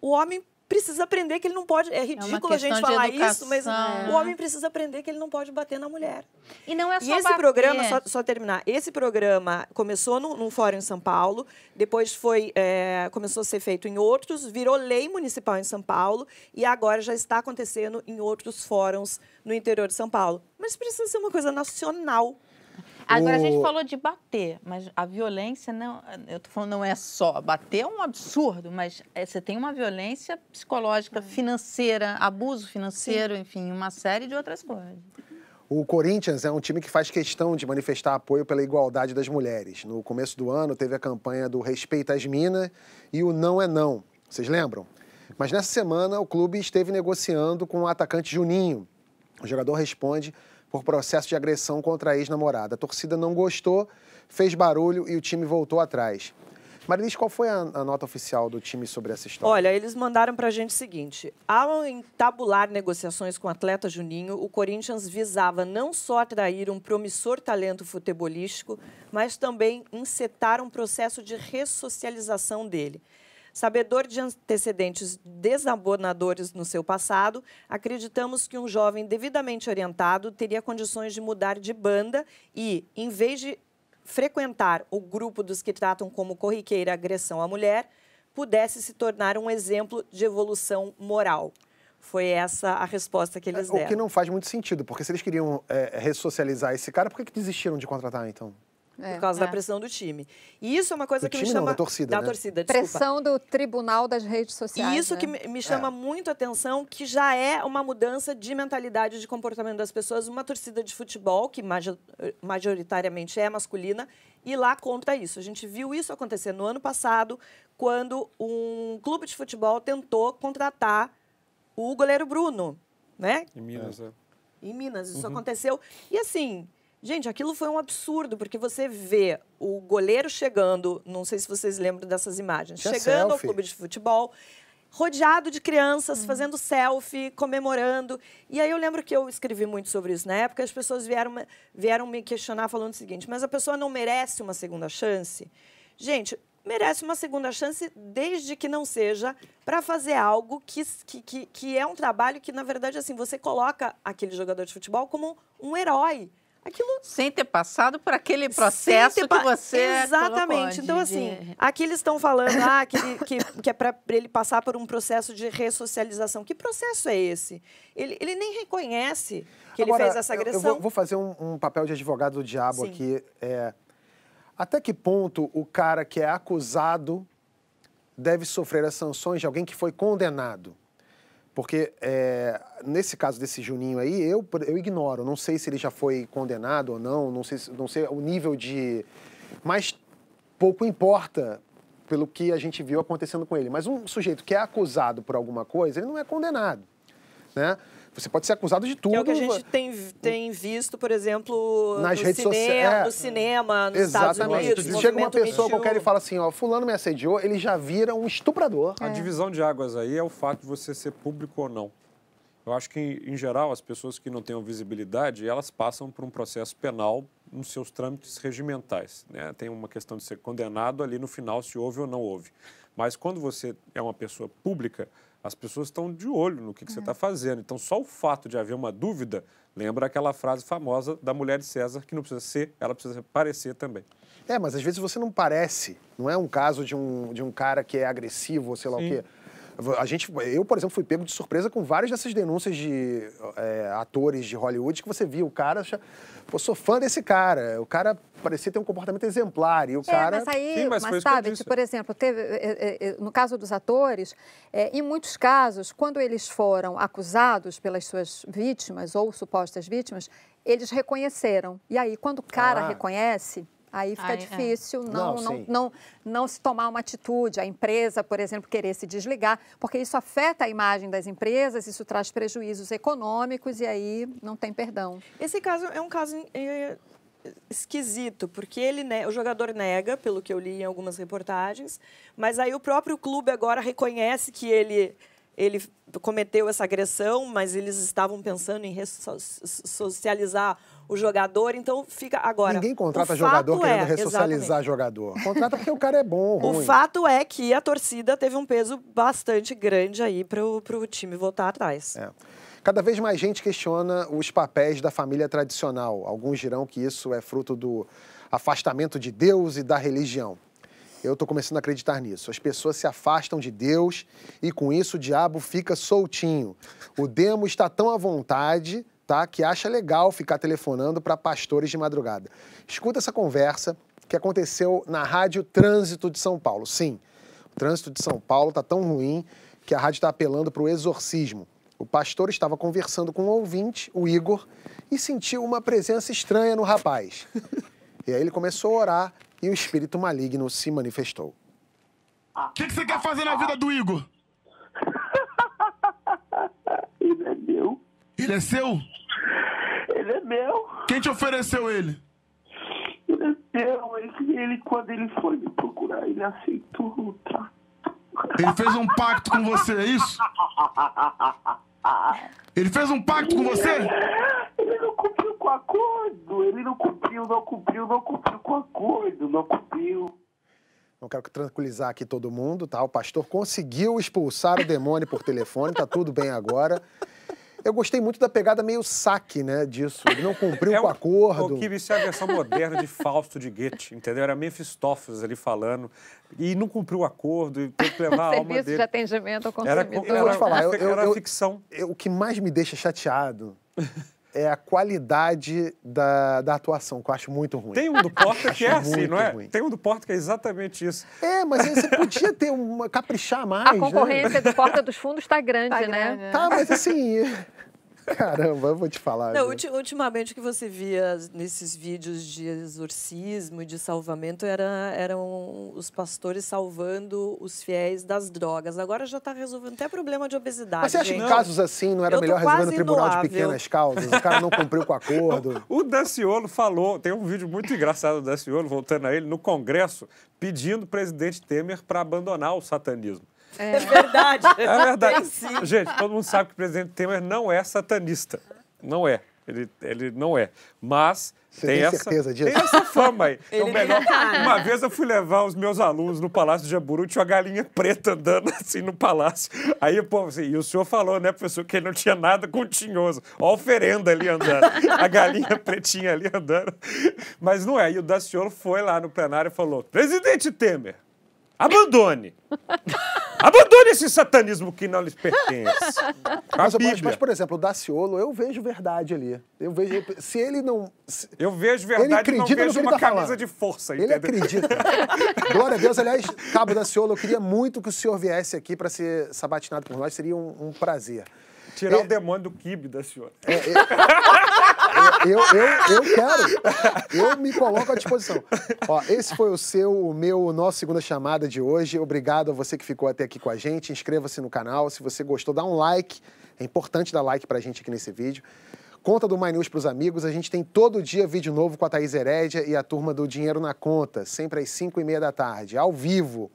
o homem precisa aprender que ele não pode. É, é ridículo é a gente falar isso, mas o homem precisa aprender que ele não pode bater na mulher. E não é só E esse bater. programa, só, só, terminar, esse programa começou num, num fórum em São Paulo, depois foi é, começou a ser feito em outros, virou lei municipal em São Paulo e agora já está acontecendo em outros fóruns no interior de São Paulo. Mas precisa ser uma coisa nacional. Agora, o... a gente falou de bater, mas a violência não. Eu tô falando, não é só. Bater é um absurdo, mas é, você tem uma violência psicológica, financeira, abuso financeiro, Sim. enfim, uma série de outras coisas. O Corinthians é um time que faz questão de manifestar apoio pela igualdade das mulheres. No começo do ano, teve a campanha do Respeita as Minas e o Não é Não. Vocês lembram? Mas nessa semana, o clube esteve negociando com o atacante Juninho. O jogador responde por processo de agressão contra a ex-namorada. A torcida não gostou, fez barulho e o time voltou atrás. Marilis, qual foi a, a, nota oficial do time sobre essa história? Olha, eles mandaram para a gente o seguinte: ao entabular negociações com o atleta Juninho, o Corinthians visava não só atrair um promissor talento futebolístico, mas também encetar um processo de ressocialização dele. Sabedor de antecedentes desabonadores no seu passado, acreditamos que um jovem devidamente orientado teria condições de mudar de banda e, em vez de frequentar o grupo dos que tratam como corriqueira agressão à mulher, pudesse se tornar um exemplo de evolução moral. Foi essa a resposta que eles deram. O que não faz muito sentido, porque se eles queriam é, ressocializar esse cara, por que, que desistiram de contratar, então? É, por causa é. da pressão do time. E isso é uma coisa do que me chama. Não, da torcida. Da né? torcida. Pressão do tribunal das redes sociais. E isso né? que me chama é. muito atenção, que já é uma mudança de mentalidade de comportamento das pessoas. Uma torcida de futebol, que majoritariamente é masculina, e lá contra isso. A gente viu isso acontecer no ano passado, quando um clube de futebol tentou contratar o goleiro Bruno. Né? Em Minas, é. Em Minas, isso uhum. aconteceu. E assim, Gente, aquilo foi um absurdo, porque você vê o goleiro chegando, não sei se vocês lembram dessas imagens, Tinha chegando selfie. ao clube de futebol, rodeado de crianças, uhum. fazendo selfie, comemorando. E aí eu lembro que eu escrevi muito sobre isso na época, as pessoas vieram, vieram me questionar falando o seguinte, mas a pessoa não merece uma segunda chance? Gente, merece uma segunda chance desde que não seja para fazer algo que, que, que, é um trabalho que, na verdade, assim, você coloca aquele jogador de futebol como um herói aquilo sem ter passado por aquele processo pa... que você exatamente. Então assim de... aqui eles estão falando ah, que, que, que é para ele passar por um processo de ressocialização. Que processo é esse? Ele, ele nem reconhece que Agora, ele fez essa agressão eu, eu vou, fazer um, um, papel de advogado do diabo Sim. aqui. É, até que ponto o cara que é acusado deve sofrer as sanções de alguém que foi condenado porque é, nesse caso desse Juninho aí, eu, eu ignoro. Não sei se ele já foi condenado ou não, não sei, não sei o nível de. Mas pouco importa pelo que a gente viu acontecendo com ele. Mas um sujeito que é acusado por alguma coisa, ele não é condenado. Né? Você pode ser acusado de tudo. Que é o que a gente tem, tem visto, por exemplo, Nas no, redes cinema, é, no cinema, nos Exatamente. Estados Unidos. Chega uma pessoa qualquer e fala assim, ó, fulano me assediou, ele já vira um estuprador. A é. divisão de águas aí é o fato de você ser público ou não. Eu acho que, em geral, as pessoas que não têm visibilidade, elas passam por um processo penal nos seus trâmites regimentais. Né? Tem uma questão de ser condenado ali no final, se houve ou não houve. Mas quando você é uma pessoa pública, as pessoas estão de olho no que, que você está fazendo. Então, só o fato de haver uma dúvida lembra aquela frase famosa da mulher de César, que não precisa ser, ela precisa parecer também. É, mas às vezes você não parece. Não é um caso de um, de um cara que é agressivo, ou sei lá Sim. o quê. A gente, eu, por exemplo, fui pego de surpresa com várias dessas denúncias de é, atores de Hollywood que você viu. O cara, pô, sou fã desse cara. O cara parecia ter um comportamento exemplar. E o é, cara. Mas aí, Sim, mas, mas sabe, tipo, por exemplo, teve, é, é, no caso dos atores, em muitos casos, quando eles foram acusados pelas suas vítimas ou supostas vítimas, eles reconheceram. E aí, quando o cara ah. reconhece, Aí fica Ai, é. difícil é. não, não, não, não, não, se tomar uma atitude, a empresa, por exemplo, querer se desligar, porque isso afeta a imagem das empresas, isso traz prejuízos econômicos e aí não tem perdão. Esse caso é um caso é, esquisito, porque ele o jogador nega, pelo que eu li em algumas reportagens, mas aí o próprio clube agora reconhece que ele ele cometeu essa agressão, mas eles estavam pensando em ressocializar o jogador, então fica agora. Ninguém contrata jogador querendo é, ressocializar exatamente. jogador. Contrata porque o cara é bom. O fato é que a torcida teve um peso bastante grande aí para o time voltar atrás. É. Cada vez mais gente questiona os papéis da família tradicional. Alguns dirão que isso é fruto do afastamento de Deus e da religião. Eu estou começando a acreditar nisso. As pessoas se afastam de Deus e com isso o diabo fica soltinho. O demo está tão à vontade tá? que acha legal ficar telefonando para pastores de madrugada. Escuta essa conversa que aconteceu na Rádio Trânsito de São Paulo. Sim, o trânsito de São Paulo está tão ruim que a rádio está apelando para o exorcismo. O pastor estava conversando com um ouvinte, o Igor, e sentiu uma presença estranha no rapaz. E aí ele começou a orar e o espírito maligno se manifestou. O que, que você quer fazer na vida do Igor? [laughs] Ele é meu. Ele é seu? Ele é meu. Quem te ofereceu ele? Ele é meu. Ele, ele quando ele foi me procurar, ele aceitou trato. Ele fez um pacto com você, é isso? [laughs] Ele fez um pacto com você? Ele não cumpriu com o acordo. Ele não cumpriu, não cumpriu, não cumpriu com o acordo. Não cumpriu. Não quero tranquilizar aqui todo mundo, tá? O pastor conseguiu expulsar o demônio por telefone, tá tudo bem agora. Eu gostei muito da pegada meio saque, né, disso. Ele não cumpriu é com o acordo. O que isso é a versão moderna de Fausto de Goethe, entendeu? Era Mephistófeles ali falando e não cumpriu o acordo e teve que levar a [laughs] alma dele. Serviço de atendimento ao consumidor. Era, eu vou te falar, eu, eu, era eu, ficção. Eu, o que mais me deixa chateado é a qualidade da, da atuação, que eu acho muito ruim. Tem um do Porta que é assim, não é? Ruim. Tem um do Porta que é exatamente isso. É, mas aí você podia ter uma caprichar mais. A né? concorrência né? do Porta dos Fundos está grande, tá né? Grande, Tá, mas assim. [laughs] Caramba, eu vou te falar. Não, ultimamente o que você via nesses vídeos de exorcismo e de salvamento era, eram os pastores salvando os fiéis das drogas. Agora já está resolvendo até problema de obesidade. Mas você acha que em casos assim não era melhor resolver no tribunal de pequenas causas? O cara não cumpriu com o acordo. [laughs] o Daciolo falou, tem um vídeo muito engraçado do Daciolo, voltando a ele, no Congresso, pedindo o presidente Temer para abandonar o satanismo. É, é verdade. [laughs] É verdade. Gente, todo mundo sabe que o presidente Temer não é satanista. Não é. Ele, ele não é. Mas Você tem, tem essa, certeza disso? tem essa fama aí. [laughs] Então, melhor, uma vez eu fui levar os meus alunos no Palácio de Jaburu, tinha uma galinha preta andando [laughs] assim no palácio. Aí, pô, assim, e o senhor falou, né, professor, que ele não tinha nada com tinhoso. Ó a oferenda ali andando. A galinha pretinha ali andando. Mas não é. E o Daciolo foi lá no plenário e falou: presidente Temer, abandone. Abandone esse satanismo que não lhes pertence. [laughs] Mas, mas, mas, por exemplo, o Daciolo, eu vejo verdade ali. Eu vejo. Se ele não. Se, eu vejo verdade ele não vejo uma tá camisa falando. de força. Ele acredita. [laughs] Glória a Deus. Aliás, Cabo Daciolo, eu queria muito que o senhor viesse aqui para ser sabatinado por nós. Seria um, um prazer. Tirar é, o demônio do kibe da senhora. É, é, [laughs] eu, eu, eu quero. Eu me coloco à disposição. Ó, esse foi o seu, o meu, o nosso segunda chamada de hoje. Obrigado a você que ficou até aqui com a gente. Inscreva-se no canal. Se você gostou, dá um like. É importante dar like pra gente aqui nesse vídeo. Conta do My News pros amigos. A gente tem todo dia vídeo novo com a Thaís Herédia e a turma do Dinheiro na Conta, sempre às 5 e meia da tarde, ao vivo.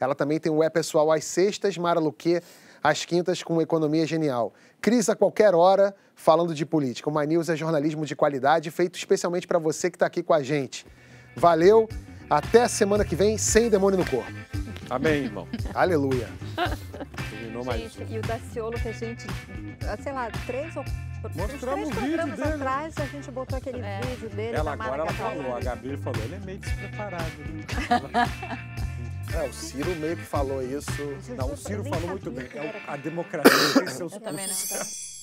Ela também tem o É Pessoal às sextas, Mara Luque às quintas com Economia Genial. Cris a qualquer hora, falando de política. O My News é jornalismo de qualidade, feito especialmente para você que está aqui com a gente. Valeu, até a semana que vem, sem demônio no corpo. Amém, irmão. Aleluia. Terminou mais Gente, e o Daciolo que a gente, ah, sei lá, três ou Mostramos três o vídeo programas dele. atrás, a gente botou aquele É. vídeo dele Ela agora ela falou, a Gabi falou, ele é meio despreparado. Né? [laughs] É, o Ciro meio que falou isso. Não, o Ciro falou muito bem. É a democracia [laughs] tem seus Eu também custos.